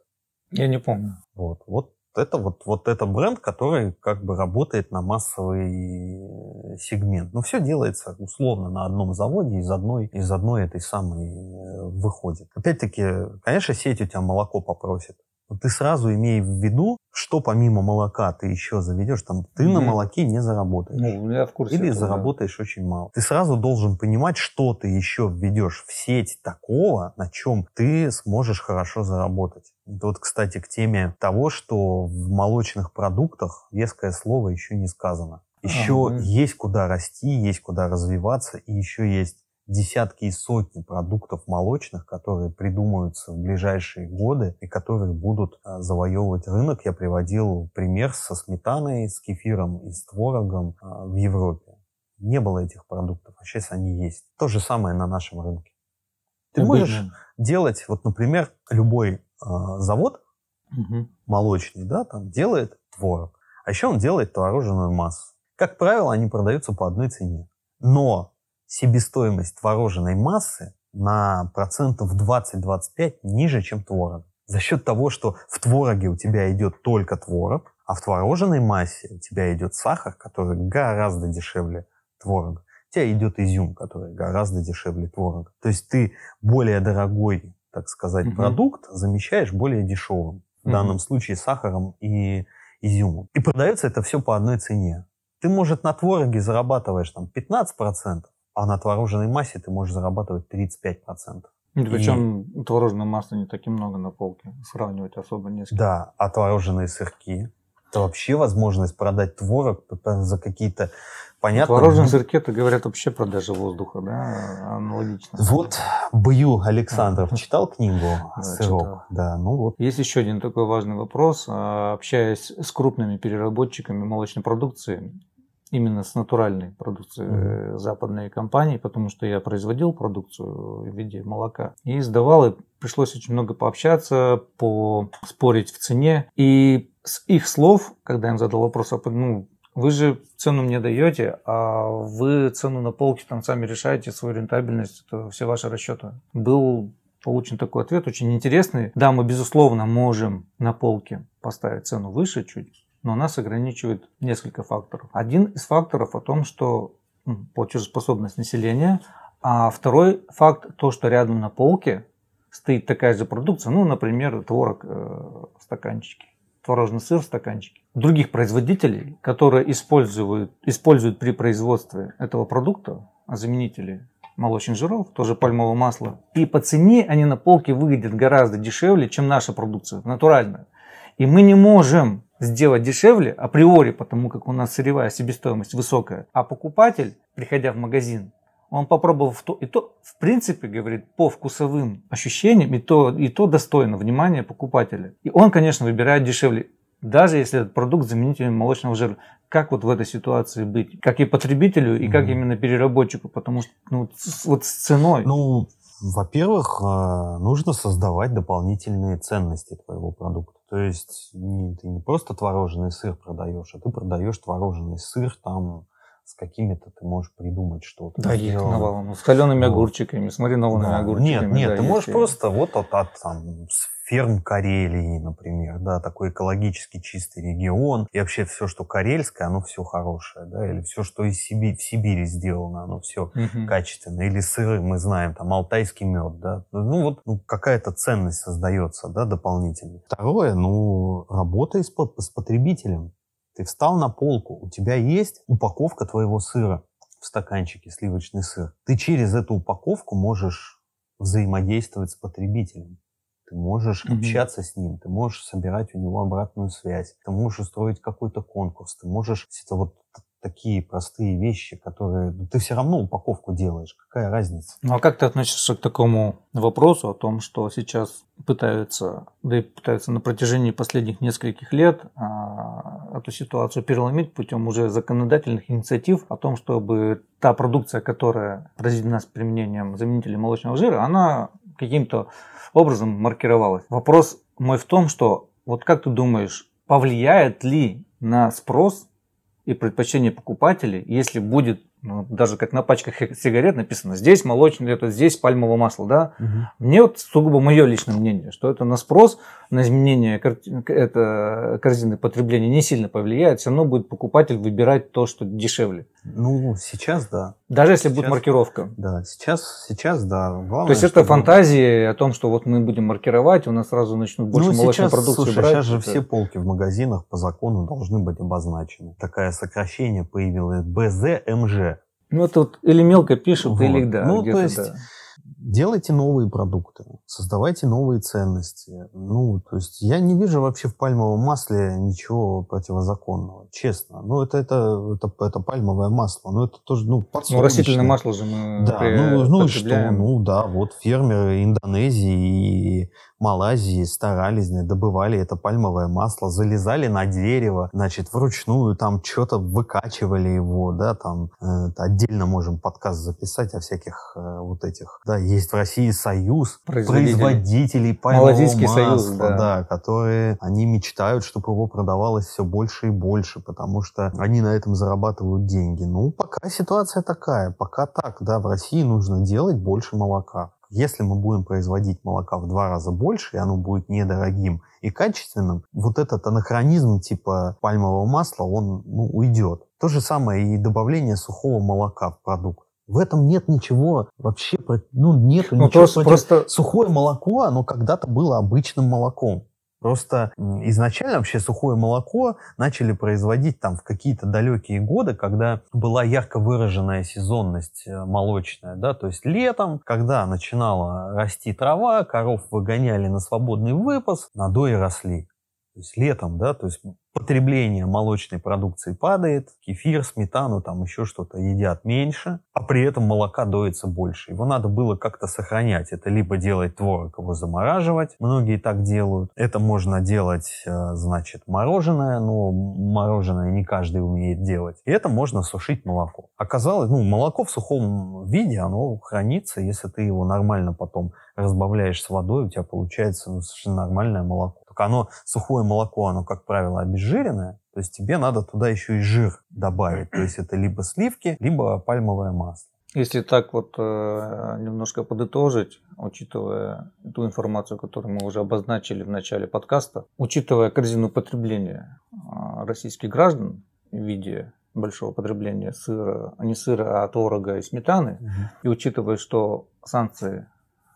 Я не помню. Вот, вот это вот, вот это бренд, который как бы работает на массовый сегмент. Но все делается условно на одном заводе, из одной, из одной этой самой э, выходит. Опять-таки, конечно, сеть у тебя молоко попросит. Ты сразу имей в виду, что помимо молока ты еще заведешь, там ты mm-hmm. на молоке не заработаешь. Ну, я в курсе. Или этого, заработаешь да. очень мало. Ты сразу должен понимать, что ты еще введешь в сеть такого, на чем ты сможешь хорошо заработать. Вот, кстати, к теме того, что в молочных продуктах веское слово еще не сказано. Еще а, есть куда расти, есть куда развиваться, и еще есть десятки и сотни продуктов молочных, которые придумаются в ближайшие годы и которые будут а, завоевывать рынок. Я приводил пример со сметаной, с кефиром и с творогом а, в Европе. Не было этих продуктов, а сейчас они есть. То же самое на нашем рынке. Ты можешь делать, вот, например, любой а, завод угу. молочный, да, там делает творог, а еще он делает творожную массу. Как правило, они продаются по одной цене. Но себестоимость творожной массы на процентов 20-25 ниже, чем творог. За счет того, что в твороге у тебя идет только творог, а в творожной массе у тебя идет сахар, который гораздо дешевле творога. У тебя идет изюм, который гораздо дешевле творога. То есть ты более дорогой так сказать, угу. продукт замещаешь более дешевым. В данном случае сахаром и изюмом. И продается это все по одной цене. Ты, может, на твороге зарабатываешь там 15%, а на творожной массе ты можешь зарабатывать 35%. И причем и... творожной массы не так и много на полке. Сравнивать особо не с кем. Да, а творожные сырки. Это вообще возможность продать творог за какие-то понятно. В творожном сырке, то говорят, вообще продажа воздуха, да, аналогично. Вот Бью Александров читал книгу «Сырок»? Да, ну вот. Есть еще один такой важный вопрос. А, общаясь с крупными переработчиками молочной продукции, именно с натуральной продукцией mm-hmm. западной компании, потому что я производил продукцию в виде молока и сдавал, и пришлось очень много пообщаться, поспорить в цене. И с их слов, когда я им задал вопрос, ну, Вы же цену мне даете, а вы цену на полке там сами решаете, свою рентабельность, это все ваши расчеты. Был получен такой ответ, очень интересный. Да, мы, безусловно, можем на полке поставить цену выше чуть, но нас ограничивает несколько факторов. Один из факторов о том, что платежеспособность населения, а второй факт, то, что рядом на полке стоит такая же продукция, ну, например, творог э, в стаканчике, творожный сыр в стаканчике. Других производителей, которые используют, используют при производстве этого продукта, а заменители молочных жиров, тоже пальмовое масло. И по цене они на полке выглядят гораздо дешевле, чем наша продукция, натуральная. И мы не можем сделать дешевле априори, потому как у нас сырьевая себестоимость высокая. А покупатель, приходя в магазин, он попробовал то, и то, в принципе, говорит, по вкусовым ощущениям, и то, и то достойно внимания покупателя. И он, конечно, выбирает дешевле, даже если этот продукт заменителем молочного жира. Как вот в этой ситуации быть? Как и потребителю, и mm как именно переработчику? Потому что ну, вот с ценой. Ну, во-первых, э, нужно создавать дополнительные ценности твоего продукта. То есть не, ты не просто творожный сыр продаешь, а ты продаешь творожный сыр там с какими-то ты можешь придумать что-то. Да, есть навалом, с солеными вот. огурчиками, с маринованными да. огурчиками. Нет, нет, да, ты можешь просто вот от, от там, с ферм Карелии, например, да, такой экологически чистый регион, и вообще все, что карельское, оно все хорошее, да, или все, что из Сибири, в Сибири сделано, оно все угу. качественно, или сыры, мы знаем, там, алтайский мед, да, ну вот ну, какая-то ценность создается, да, дополнительно. Второе, ну, работа с, с потребителем. Ты встал на полку, у тебя есть упаковка твоего сыра в стаканчике, сливочный сыр. Ты через эту упаковку можешь взаимодействовать с потребителем. Ты можешь mm-hmm. общаться с ним, ты можешь собирать у него обратную связь, ты можешь устроить какой-то конкурс, ты можешь это вот такие простые вещи, которые ну, ты все равно упаковку делаешь. Какая разница? Ну а как ты относишься к такому вопросу о том, что сейчас пытаются, да и пытаются на протяжении последних нескольких лет а, эту ситуацию переломить путем уже законодательных инициатив о том, чтобы та продукция, которая произведена с применением заменителей молочного жира, она каким-то образом маркировалась. Вопрос мой в том, что вот как ты думаешь, повлияет ли на спрос и предпочтение покупателей, если будет ну, даже как на пачках сигарет написано, здесь молочное, это здесь пальмовое масло, да. Угу. Мне вот сугубо мое личное мнение, что это на спрос, на изменение это, корзины потребления не сильно повлияет, все равно будет покупатель выбирать то, что дешевле. Ну, сейчас да. Даже если сейчас, будет маркировка. Да, сейчас, сейчас да. Главное, то есть это фантазии о том, что вот мы будем маркировать, у нас сразу начнут больше ну, молочной сейчас, продукции слушай, брать. Сейчас же это... все полки в магазинах по закону должны быть обозначены. Такое сокращение появилось БЗМЖ. Ну, это вот или мелко пишут, вот. или да. Ну, то есть, да делайте новые продукты, создавайте новые ценности. Ну, то есть я не вижу вообще в пальмовом масле ничего противозаконного, честно. Ну, это, это, это, это пальмовое масло, но это тоже, ну, Ну, растительное масло же мы Да, ну, ну что, ну да, вот фермеры Индонезии и Малайзии старались, добывали это пальмовое масло, залезали на дерево, значит, вручную там что-то выкачивали его, да, там э, отдельно можем подкаст записать о всяких э, вот этих, да, есть в России союз производителей пальмового Малазийский масла, союз, да. да, которые, они мечтают, чтобы его продавалось все больше и больше, потому что они на этом зарабатывают деньги. Ну, пока ситуация такая, пока так, да, в России нужно делать больше молока. Если мы будем производить молока в два раза больше, и оно будет недорогим и качественным, вот этот анахронизм типа пальмового масла, он ну, уйдет. То же самое и добавление сухого молока в продукт. В этом нет ничего вообще, ну, нет ну, ничего просто, против... просто... Сухое молоко, оно когда-то было обычным молоком. Просто изначально вообще сухое молоко начали производить там в какие-то далекие годы, когда была ярко выраженная сезонность э, молочная, да, то есть летом, когда начинала расти трава, коров выгоняли на свободный выпас, надои росли. То есть летом, да, то есть потребление молочной продукции падает, кефир, сметану, там еще что-то едят меньше, а при этом молока доится больше. Его надо было как-то сохранять. Это либо делать творог, его замораживать, многие так делают. Это можно делать, э, значит, мороженое, но мороженое не каждый умеет делать. И это можно сушить молоко. Оказалось, ну, молоко в сухом виде, оно хранится, если ты его нормально потом разбавляешь с водой, у тебя получается ну, совершенно нормальное молоко. Только оно, сухое молоко, оно, как правило, обезжиренное, то есть тебе надо туда еще и жир добавить. То есть это либо сливки, либо пальмовое масло. Если так вот э, немножко подытожить, учитывая ту информацию, которую мы уже обозначили в начале подкаста, учитывая корзину потребления э, российских граждан в виде большого потребления сыра, не сыра, а творога и сметаны, угу. и учитывая, что санкции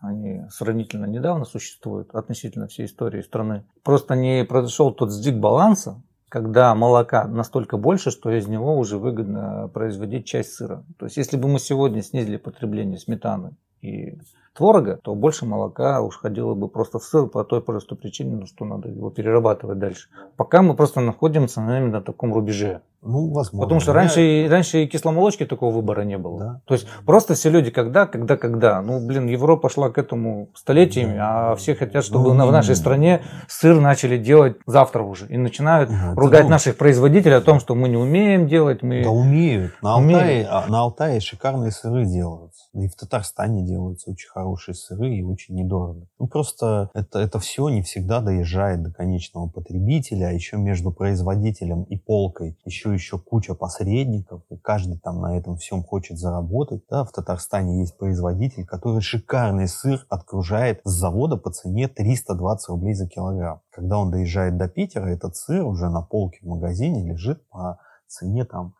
они сравнительно недавно существуют относительно всей истории страны, просто не произошел тот сдвиг баланса, когда молока настолько больше, что из него уже выгодно производить часть сыра. То есть, если бы мы сегодня снизили потребление сметаны и творога, то больше молока уж ходило бы просто в сыр по той простой причине, ну, что надо его перерабатывать дальше. Пока мы просто находимся наверное, на таком рубеже. Ну, возможно. Потому что раньше, и, раньше и кисломолочки такого выбора не было. Да. То есть просто все люди когда, когда, когда. Ну, блин, Европа шла к этому столетиями, да. а все хотят, чтобы ну, на, в нашей стране сыр начали делать завтра уже. И начинают да, ругать наших производителей о том, что мы не умеем делать. Мы... Да умеют. На Алтае, умеют. на Алтае шикарные сыры делаются. И в Татарстане делаются очень хорошие сыры и очень недорого. Ну, просто это, это все не всегда доезжает до конечного потребителя, а еще между производителем и полкой еще еще куча посредников, и каждый там на этом всем хочет заработать. Да, в Татарстане есть производитель, который шикарный сыр откружает с завода по цене 320 рублей за килограмм. Когда он доезжает до Питера, этот сыр уже на полке в магазине лежит по цене там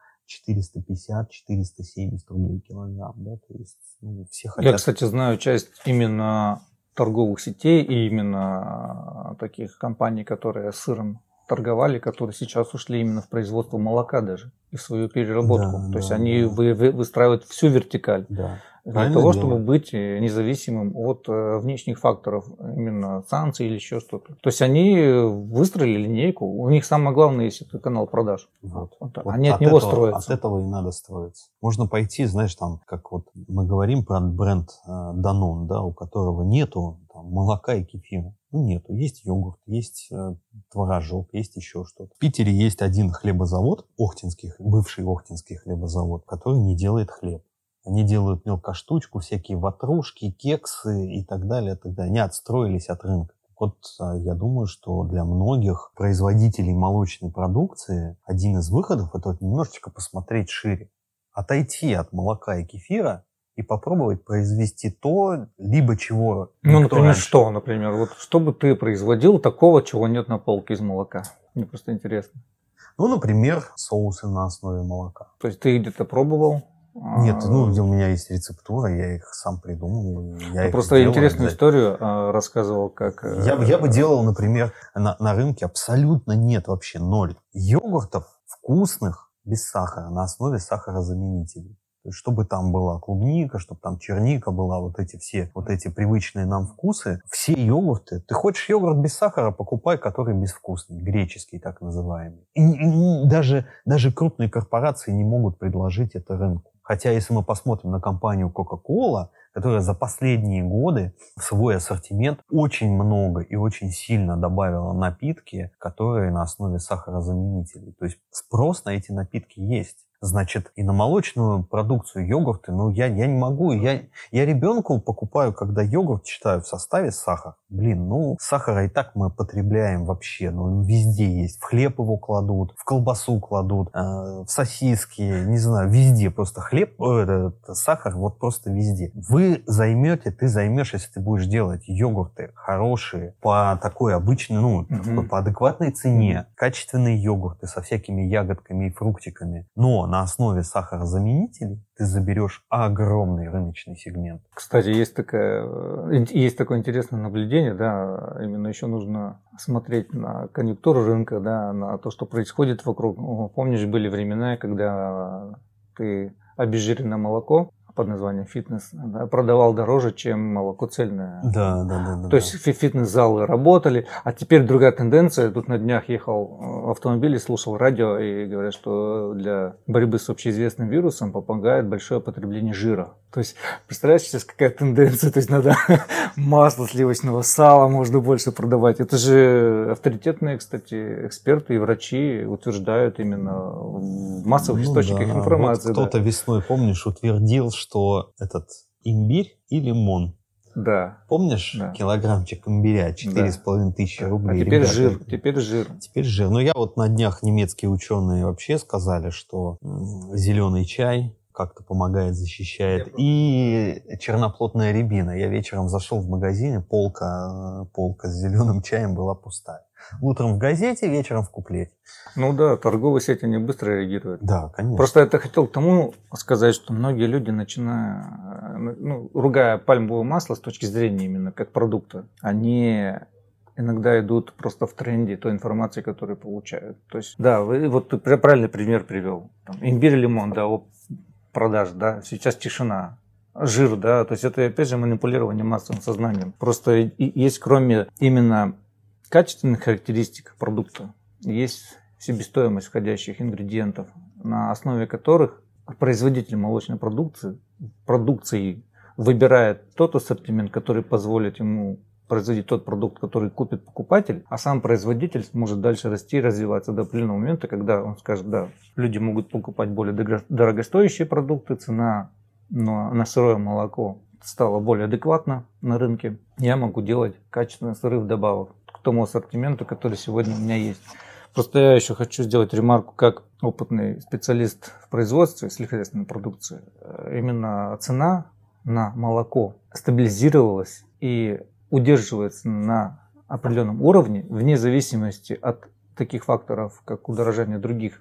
450-470 рублей килограмм, да, то есть ну, все хотят... Я, кстати, знаю часть именно торговых сетей и именно таких компаний, которые сыром торговали, которые сейчас ушли именно в производство молока даже и в свою переработку. Да, То да, есть они да. вы, вы, выстраивают всю вертикаль. Да. Для Правильно того, дело. чтобы быть э, независимым от э, внешних факторов, именно санкций или еще что-то. То есть они выстроили линейку, у них самое главное есть это канал продаж. Вот. Вот. Вот они от, от него этого, строятся. От этого и надо строиться. Можно пойти, знаешь, там, как вот мы говорим про бренд э, Danone, да, у которого нету там, молока и кефира. Ну, нету. Есть йогурт, есть э, творожок, есть еще что-то. В Питере есть один хлебозавод, Охтинский, бывший Охтинский хлебозавод, который не делает хлеб. Они делают мелкоштучку, всякие ватрушки, кексы и так далее, так далее. Они отстроились от рынка. Вот а, я думаю, что для многих производителей молочной продукции один из выходов это вот немножечко посмотреть шире. Отойти от молока и кефира и попробовать произвести то, либо чего. Ну, например, раньше. что, например, вот что бы ты производил такого, чего нет на полке из молока? Мне просто интересно. Ну, например, соусы на основе молока. То есть ты где-то пробовал? Нет, ну, у меня есть рецептура, я их сам придумал. Я их просто делаю, интересную да. историю а, рассказывал, как... Э, я, я бы делал, например, на, на рынке абсолютно нет вообще ноль йогуртов вкусных без сахара на основе сахарозаменителей. То есть, чтобы там была клубника, чтобы там черника была, вот эти все, вот эти привычные нам вкусы. Все йогурты. Ты хочешь йогурт без сахара, покупай, который безвкусный, греческий так называемый. И, и даже, даже крупные корпорации не могут предложить это рынку. Хотя, если мы посмотрим на компанию Coca-Cola, которая за последние годы в свой ассортимент очень много и очень сильно добавила напитки, которые на основе сахарозаменителей. То есть спрос на эти напитки есть. Значит, и на молочную продукцию йогурты, ну, я, я не могу. Я, я ребенку покупаю, когда йогурт читаю в составе сахар. Блин, ну, сахара и так мы потребляем вообще. Ну, везде есть. В хлеб его кладут, в колбасу кладут, э, в сосиски, не знаю, везде. Просто хлеб, э, этот, сахар вот просто везде. Вы займете, ты займешь, если ты будешь делать йогурты хорошие, по такой обычной, ну, mm-hmm. по адекватной цене, качественные йогурты со всякими ягодками и фруктиками. Но на основе сахарозаменителей ты заберешь огромный рыночный сегмент. Кстати, есть, такая, э, есть такое интересное наблюдение, да, именно еще нужно смотреть на конъюнктуру рынка, да, на то, что происходит вокруг. Помнишь, были времена, когда ты обезжиренное молоко под названием фитнес да, продавал дороже, чем молоко цельное. Да, да, да. да То есть фитнес-залы работали, а теперь другая тенденция. Тут на днях ехал в автомобиле, слушал радио и говорят, что для борьбы с общеизвестным вирусом помогает большое потребление жира. То есть, представляешь, сейчас какая тенденция, то есть надо масло сливочного сала можно больше продавать. Это же авторитетные, кстати, эксперты и врачи утверждают именно в массовых ну, источниках да. информации. Вот кто-то да. весной, помнишь, утвердил, что этот имбирь и лимон Да. Помнишь да. килограммчик имбиря, четыре с половиной тысячи рублей? А теперь Ребята, жир, теперь жир. Теперь жир. Но я вот на днях немецкие ученые вообще сказали, что зеленый чай как-то помогает, защищает. И черноплотная рябина. Я вечером зашел в магазин, полка, полка с зеленым чаем была пустая. Утром в газете, вечером в куплете. Ну да, торговые сети не быстро реагируют. Да, конечно. Просто это хотел к тому сказать, что многие люди, начиная, ну, ругая пальмовое масло с точки зрения именно как продукта, они иногда идут просто в тренде той информации, которую получают. То есть, да, вы вот ты правильный пример привел. Там, имбирь, лимон, да, продаж, да, сейчас тишина жир, да, то есть это опять же манипулирование массовым сознанием. Просто есть кроме именно качественных характеристик продукта, есть себестоимость входящих ингредиентов, на основе которых производитель молочной продукции, продукции выбирает тот ассортимент, который позволит ему производить тот продукт, который купит покупатель, а сам производитель сможет дальше расти и развиваться до определенного момента, когда он скажет, да, люди могут покупать более дорогостоящие продукты, цена на, на сырое молоко стала более адекватна на рынке. Я могу делать качественный сыры добавок к тому ассортименту, который сегодня у меня есть. Просто я еще хочу сделать ремарку, как опытный специалист в производстве сельскохозяйственной продукции. Именно цена на молоко стабилизировалась и удерживается на определенном уровне, вне зависимости от таких факторов, как удорожание других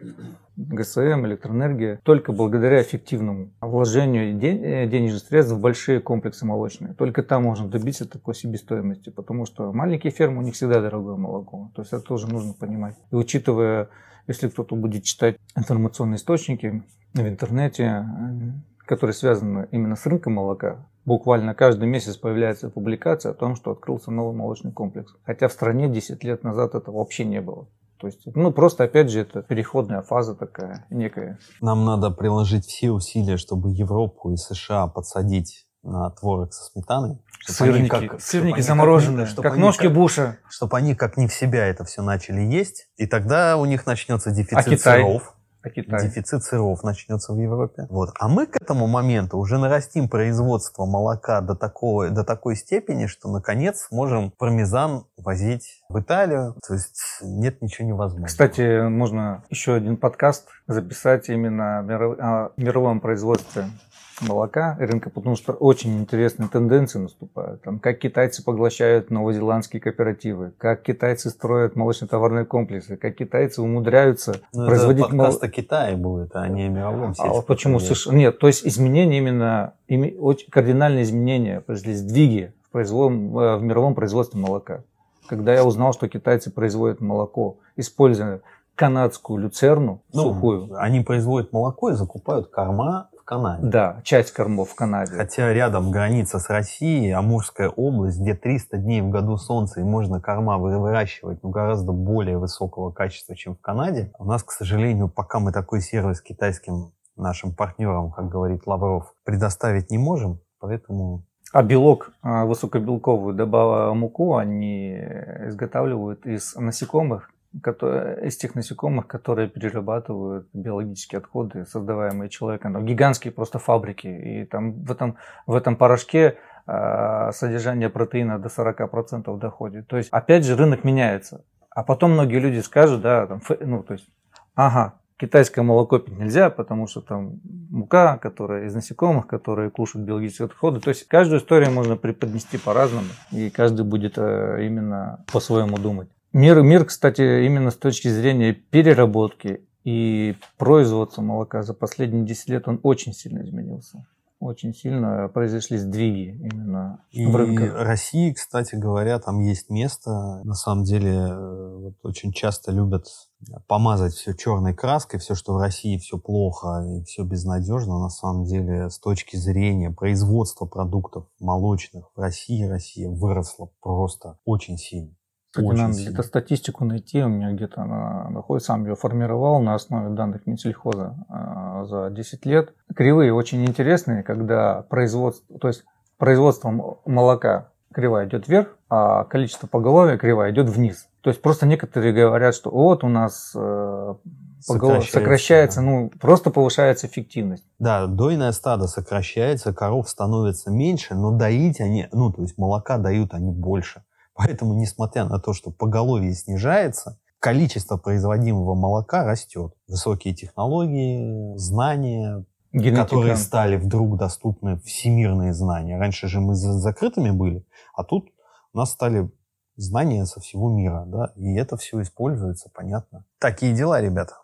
ГСМ, электроэнергия, только благодаря эффективному вложению э, денежных средств в большие комплексы молочные. Только там можно добиться такой себестоимости, потому что маленькие фермы, у них всегда дорогое молоко. То есть это тоже нужно понимать. И учитывая, если кто-то будет читать информационные источники в интернете, э, которые связаны именно с рынком молока, Буквально каждый месяц появляется публикация о том, что открылся новый молочный комплекс. Хотя в стране 10 лет назад этого вообще не было. То есть, ну, просто, опять же, это переходная фаза такая некая. Нам надо приложить все усилия, чтобы Европу и США подсадить на творог со сметаной. Сырники, как, сырники замороженные, как, как ножки как, Буша. Чтобы они как не в себя это все начали есть, и тогда у них начнется дефицит а Китай? сыров. А Китай? Дефицит сыров начнется в Европе. Вот. А мы к этому моменту уже нарастим производство молока до, такого, до такой степени, что наконец сможем пармезан возить в Италию. То есть нет ничего невозможного. Кстати, можно еще один подкаст записать именно о мировом производстве молока рынка, потому что очень интересные тенденции наступают. Там, как китайцы поглощают новозеландские кооперативы, как китайцы строят молочно-товарные комплексы, как китайцы умудряются ну, производить... Это подкаст мол... о Китае будет, а не о мировом А вот почему США? Нет, то есть изменения именно, кардинальные изменения, сдвиги в, производ... Э, в мировом производстве молока. Когда я узнал, что китайцы производят молоко, используя канадскую люцерну ну, сухую. Они производят молоко и закупают корма Канаде. Да, часть кормов в Канаде. Хотя рядом граница с Россией, Амурская область, где 300 дней в году солнца и можно корма выращивать ну, гораздо более высокого качества, чем в Канаде. У нас, к сожалению, пока мы такой сервис китайским нашим партнерам, как говорит Лавров, предоставить не можем, поэтому а белок а, высокобелковую добавя муку они изготавливают из насекомых, которые, из тех насекомых, которые перерабатывают биологические отходы, создаваемые человеком. Там гигантские просто фабрики. И там в этом, в этом порошке э, содержание протеина до 40% доходит. То есть, опять же, рынок меняется. А потом многие люди скажут, да, там, ну, то есть, ага, китайское молоко пить нельзя, потому что там мука, которая из насекомых, которые кушают биологические отходы. То есть каждую историю можно преподнести по-разному, и каждый будет э, именно по-своему думать. Мир, мир, кстати, именно с точки зрения переработки и производства молока за последние 10 лет он очень сильно изменился. Очень сильно произошли сдвиги именно и в рынках. России, кстати говоря, там есть место. На самом деле, э, вот очень часто любят помазать все черной краской, все, что в России все плохо и все безнадежно. На самом деле, с точки зрения производства продуктов молочных в России, Россия выросла просто очень сильно. Кстати, Очень надо где-то статистику найти, у меня где-то она находится, сам ее формировал на основе данных Минсельхоза э, за 10 лет. Кривые очень интересные, когда производство, то есть производство молока кривая идет вверх, а количество поголовья кривая идет вниз. То есть просто некоторые говорят, что вот у нас э, сокращается, сокращается ну, просто повышается эффективность. Да, дойное стадо сокращается, коров становится меньше, но доить они, ну, то есть молока дают они больше. Поэтому, несмотря на то, что поголовье снижается, количество производимого молока растет. Высокие технологии, знания, Генетика. которые стали вдруг доступны, всемирные знания. Раньше же мы закрытыми были, а тут у нас стали знания со всего мира, да, и это все используется, понятно. Такие дела, ребята.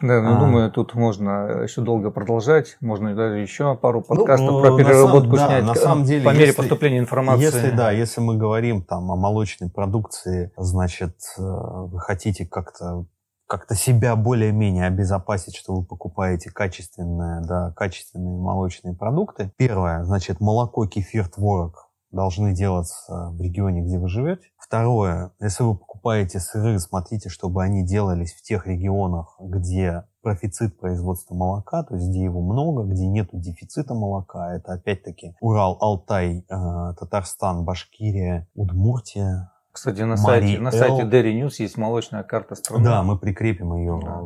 Да, ну, а. думаю, тут можно еще долго продолжать, можно даже еще пару ну, подкастов ну, про переработку сам, снять да, на самом деле, по мере если, поступления информации. Если, да, если мы говорим там о молочной продукции, значит, э, вы хотите как-то как-то себя более-менее обезопасить, что вы покупаете качественные, да, качественные молочные продукты. Первое, значит, молоко, кефир, творог должны делаться в регионе, где вы живете. Второе, если вы покупаете сыры, смотрите, чтобы они делались в тех регионах, где профицит производства молока, то есть где его много, где нет дефицита молока. Это опять-таки Урал, Алтай, э, Татарстан, Башкирия, Удмуртия, кстати, на сайте, на сайте Dairy News есть молочная карта страны. Да, мы прикрепим ее да.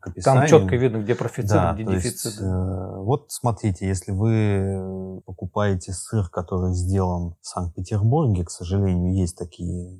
к описанию. Там четко видно, где профицит, да, где дефицит. Есть, э, вот смотрите, если вы покупаете сыр, который сделан в Санкт-Петербурге, к сожалению, есть такие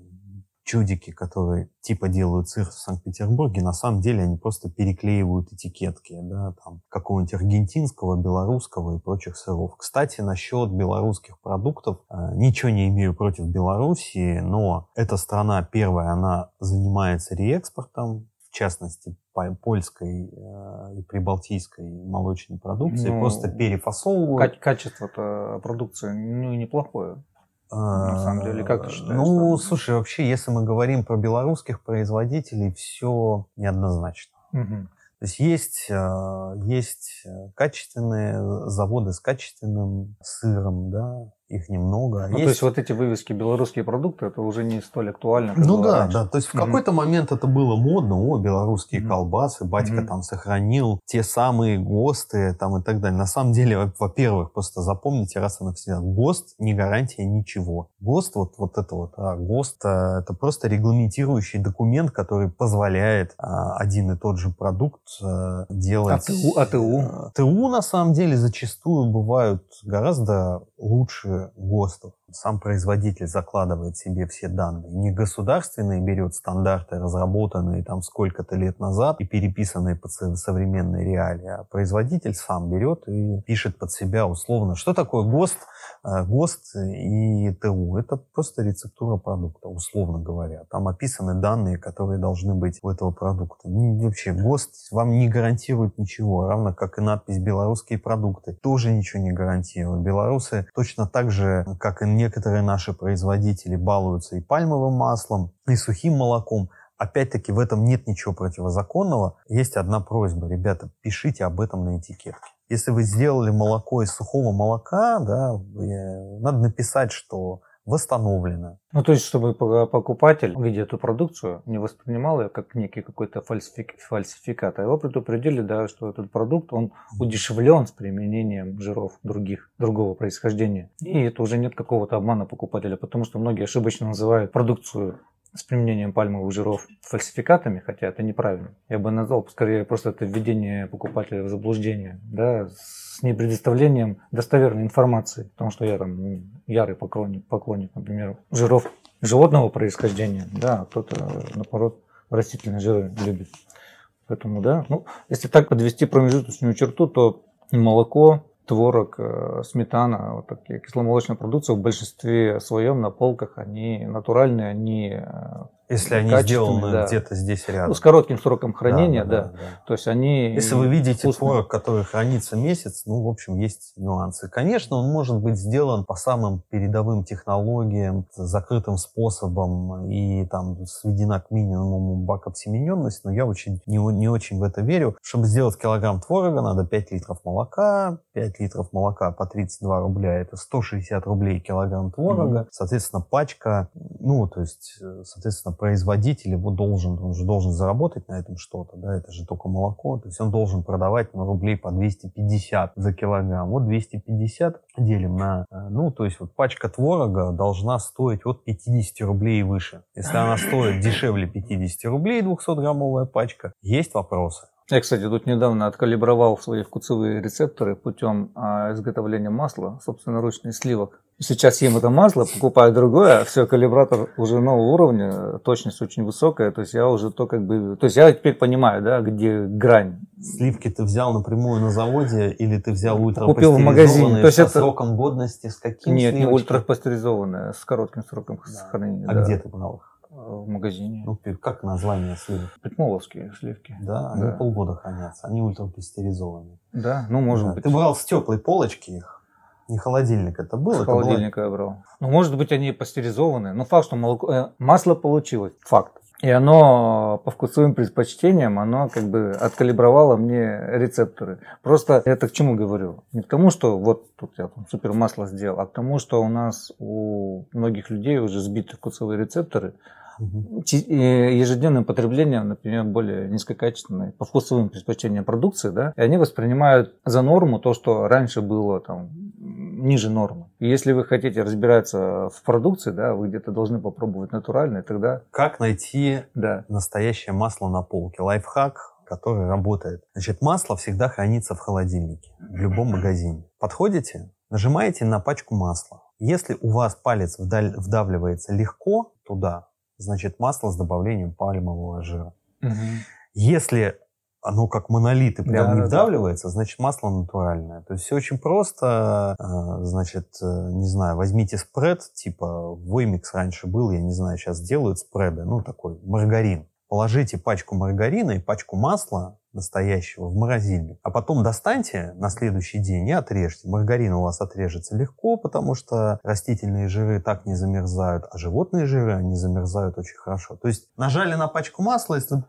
чудики, которые типа делают сыр в Санкт-Петербурге, на самом деле они просто переклеивают этикетки, да, там, какого-нибудь аргентинского, белорусского и прочих сыров. Кстати, насчет белорусских продуктов, э, ничего не имею против Белоруссии, но эта страна первая, она занимается реэкспортом, в частности, польской э, и прибалтийской молочной продукции, ну, просто перефасовывают. Качество-то продукции ну, неплохое. На самом деле, как ты считаешь? Ну, слушай, вообще, если мы говорим про белорусских производителей, все неоднозначно. Угу. То есть есть, э, есть качественные заводы с качественным сыром, да, их немного. Ну, есть... То есть вот эти вывески белорусские продукты, это уже не столь актуально. ну да, раньше. да. То есть в mm-hmm. какой-то момент это было модно, о, белорусские mm-hmm. колбасы, батька mm-hmm. там сохранил те самые ГОСТы там и так далее. На самом деле, во-первых, просто запомните раз и навсегда, ГОСТ не гарантия ничего. ГОСТ, вот, вот это вот, а, ГОСТ, а, это просто регламентирующий документ, который позволяет а, один и тот же продукт а, делать. АТУ, АТУ. ТУ на самом деле зачастую бывают гораздо лучше ГОСТов. Сам производитель закладывает себе все данные. Не государственные берет стандарты, разработанные там сколько-то лет назад и переписанные под современные реалии, а производитель сам берет и пишет под себя условно, что такое ГОСТ, э, ГОСТ и ТУ. Это просто рецептура продукта, условно говоря. Там описаны данные, которые должны быть у этого продукта. Вообще ГОСТ вам не гарантирует ничего, равно как и надпись «белорусские продукты» тоже ничего не гарантирует. Белорусы точно так же, как и некоторые наши производители балуются и пальмовым маслом, и сухим молоком. Опять-таки в этом нет ничего противозаконного. Есть одна просьба, ребята, пишите об этом на этикетке. Если вы сделали молоко из сухого молока, да, надо написать, что восстановлено. Ну, то есть, чтобы покупатель, видя эту продукцию, не воспринимал ее как некий какой-то фальсифик, фальсификат, а его предупредили, да, что этот продукт, он удешевлен с применением жиров других, другого происхождения. И это уже нет какого-то обмана покупателя, потому что многие ошибочно называют продукцию с применением пальмовых жиров фальсификатами, хотя это неправильно. Я бы назвал скорее просто это введение покупателя в заблуждение, да, с непредоставлением достоверной информации, потому что я там ну, ярый поклонник, поклонник, например, жиров животного происхождения, да, а кто-то, наоборот, растительные жиры любит. Поэтому, да, ну, если так подвести промежуточную черту, то молоко творог, э, сметана, вот такие кисломолочные продукции в большинстве своем на полках, они натуральные, они э, если они сделаны да. где-то здесь рядом. Ну, с коротким сроком хранения, да. да, да. да. То есть они... Если вы видите вкусные. творог, который хранится месяц, ну, в общем, есть нюансы. Конечно, он может быть сделан по самым передовым технологиям, закрытым способом и там сведена к минимуму бакобсемененность, но я очень, не, не очень в это верю. Чтобы сделать килограмм творога, надо 5 литров молока, 5 литров молока по 32 рубля, это 160 рублей килограмм творога, mm-hmm. соответственно, пачка, ну, то есть, соответственно, производитель его должен, он же должен заработать на этом что-то, да, это же только молоко, то есть он должен продавать на рублей по 250 за килограмм. Вот 250 делим на, э, ну, то есть вот пачка творога должна стоить от 50 рублей и выше. Если она стоит дешевле 50 рублей, 200-граммовая пачка, есть вопросы. Я, кстати, тут недавно откалибровал свои вкусовые рецепторы путем а, изготовления масла, собственно, ручных сливок. Сейчас ем это масло, покупаю другое, а все, калибратор уже нового уровня, точность очень высокая, то есть я уже то как бы... То есть я теперь понимаю, да, где грань. Сливки ты взял напрямую на заводе или ты взял ультрапастеризованные Купил в магазине. То есть это... сроком годности, с каким Нет, сливочкой? не ультрапастеризованные, с коротким сроком да. сохранения. А да. где ты брал их? в магазине. Ну, как название сливок? Петмоловские сливки. Да, они да. полгода хранятся, они ультрапастеризованные. Да, ну, может да. быть. Ты брал с теплой полочки их? Не холодильник это был? С это холодильника было... я брал. Ну, может быть, они пастеризованы. Но факт, что молоко... Э, масло получилось. Факт. И оно по вкусовым предпочтениям, оно как бы откалибровало мне рецепторы. Просто это к чему говорю? Не к тому, что вот тут я там супер масло сделал, а к тому, что у нас у многих людей уже сбиты вкусовые рецепторы, Угу. Ежедневным потреблением, например, более низкокачественной, по вкусовым предпочтениям продукции, да, и они воспринимают за норму то, что раньше было там ниже нормы. И если вы хотите разбираться в продукции, да, вы где-то должны попробовать натуральное, тогда... Как найти да. настоящее масло на полке? Лайфхак, который работает. Значит, масло всегда хранится в холодильнике, в любом магазине. Подходите, нажимаете на пачку масла. Если у вас палец вдавливается легко туда, значит масло с добавлением пальмового жира. Угу. Если оно как монолит и прям да, не вдавливается, да. значит масло натуральное. То есть все очень просто. А, значит, э, не знаю, возьмите спред, типа Воймикс раньше был, я не знаю, сейчас делают спреды, ну такой маргарин. Положите пачку маргарина и пачку масла настоящего в морозильник. А потом достаньте на следующий день и отрежьте. Маргарин у вас отрежется легко, потому что растительные жиры так не замерзают, а животные жиры, они замерзают очень хорошо. То есть нажали на пачку масла, если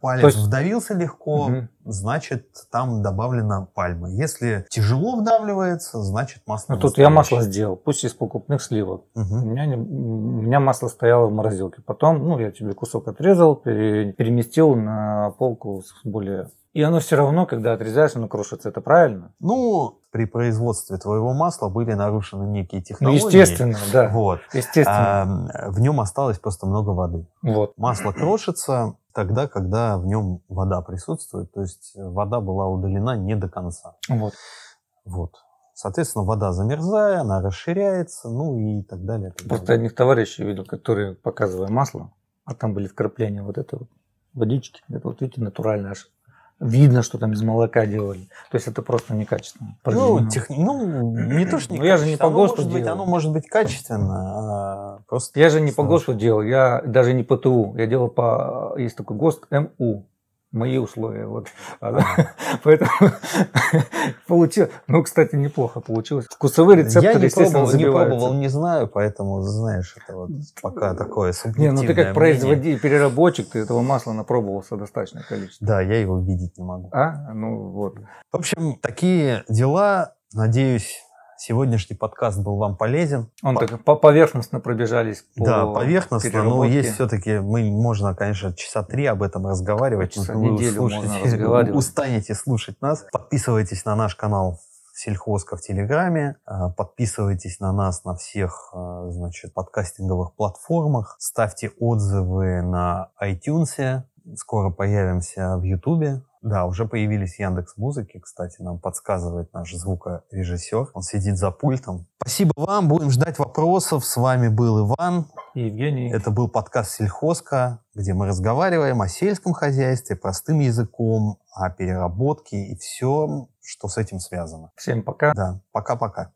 палец есть... вдавился легко, угу. значит, там добавлена пальма. Если тяжело вдавливается, значит, масло Ну, тут я масло сделал, пусть из покупных сливок. Угу. У, меня не... у меня масло стояло в морозилке. Потом, ну, я тебе кусок отрезал, переместил на полку с более и оно все равно, когда отрезаешь, оно крушится. Это правильно? Ну, при производстве твоего масла были нарушены некие ну, технологии. Ну, естественно, да. Вот. Естественно. А, в нем осталось просто много воды. Вот. Масло крошится тогда, когда в нем вода присутствует. То есть вода была удалена не до конца. Вот. Вот. Соответственно, вода замерзая, она расширяется, ну и так далее. Так Просто одних товарищей видел, которые, показывая масло, а там были вкрапления вот этой вот водички. Это вот видите, натуральная аж видно, что там из молока делали. То есть это просто некачественно. Ну, тех... ну не то, что не ну, я же не по ГОСТу делал. Быть, оно может быть качественно, а просто... Я же не по ГОСТу делал, я даже не по ТУ. Я делал по... Есть такой ГОСТ МУ мои условия. Вот. Поэтому получилось. Ну, кстати, неплохо получилось. Вкусовые рецепторы, Я не пробовал, не пробовал, не знаю, поэтому, знаешь, это вот пока такое Не, ну ты как производитель, переработчик, ты этого масла напробовался достаточное количество. Да, я его видеть не могу. А? Ну, вот. В общем, такие дела. Надеюсь, Сегодняшний подкаст был вам полезен. Он по... так по поверхностно пробежались. По да, поверхностно, но есть все-таки, мы можно, конечно, часа три об этом разговаривать. Часа но вы можно разговаривать. Устанете слушать нас. Подписывайтесь на наш канал Сельхозка в Телеграме. А, подписывайтесь на нас на всех а, значит, подкастинговых платформах. Ставьте отзывы на iTunes. Скоро появимся в Ютубе. Да, уже появились Яндекс Музыки, кстати, нам подсказывает наш звукорежиссер. Он сидит за пультом. Спасибо вам, будем ждать вопросов. С вами был Иван. И Евгений. Это был подкаст «Сельхозка», где мы разговариваем о сельском хозяйстве простым языком, о переработке и все, что с этим связано. Всем пока. Да, пока-пока.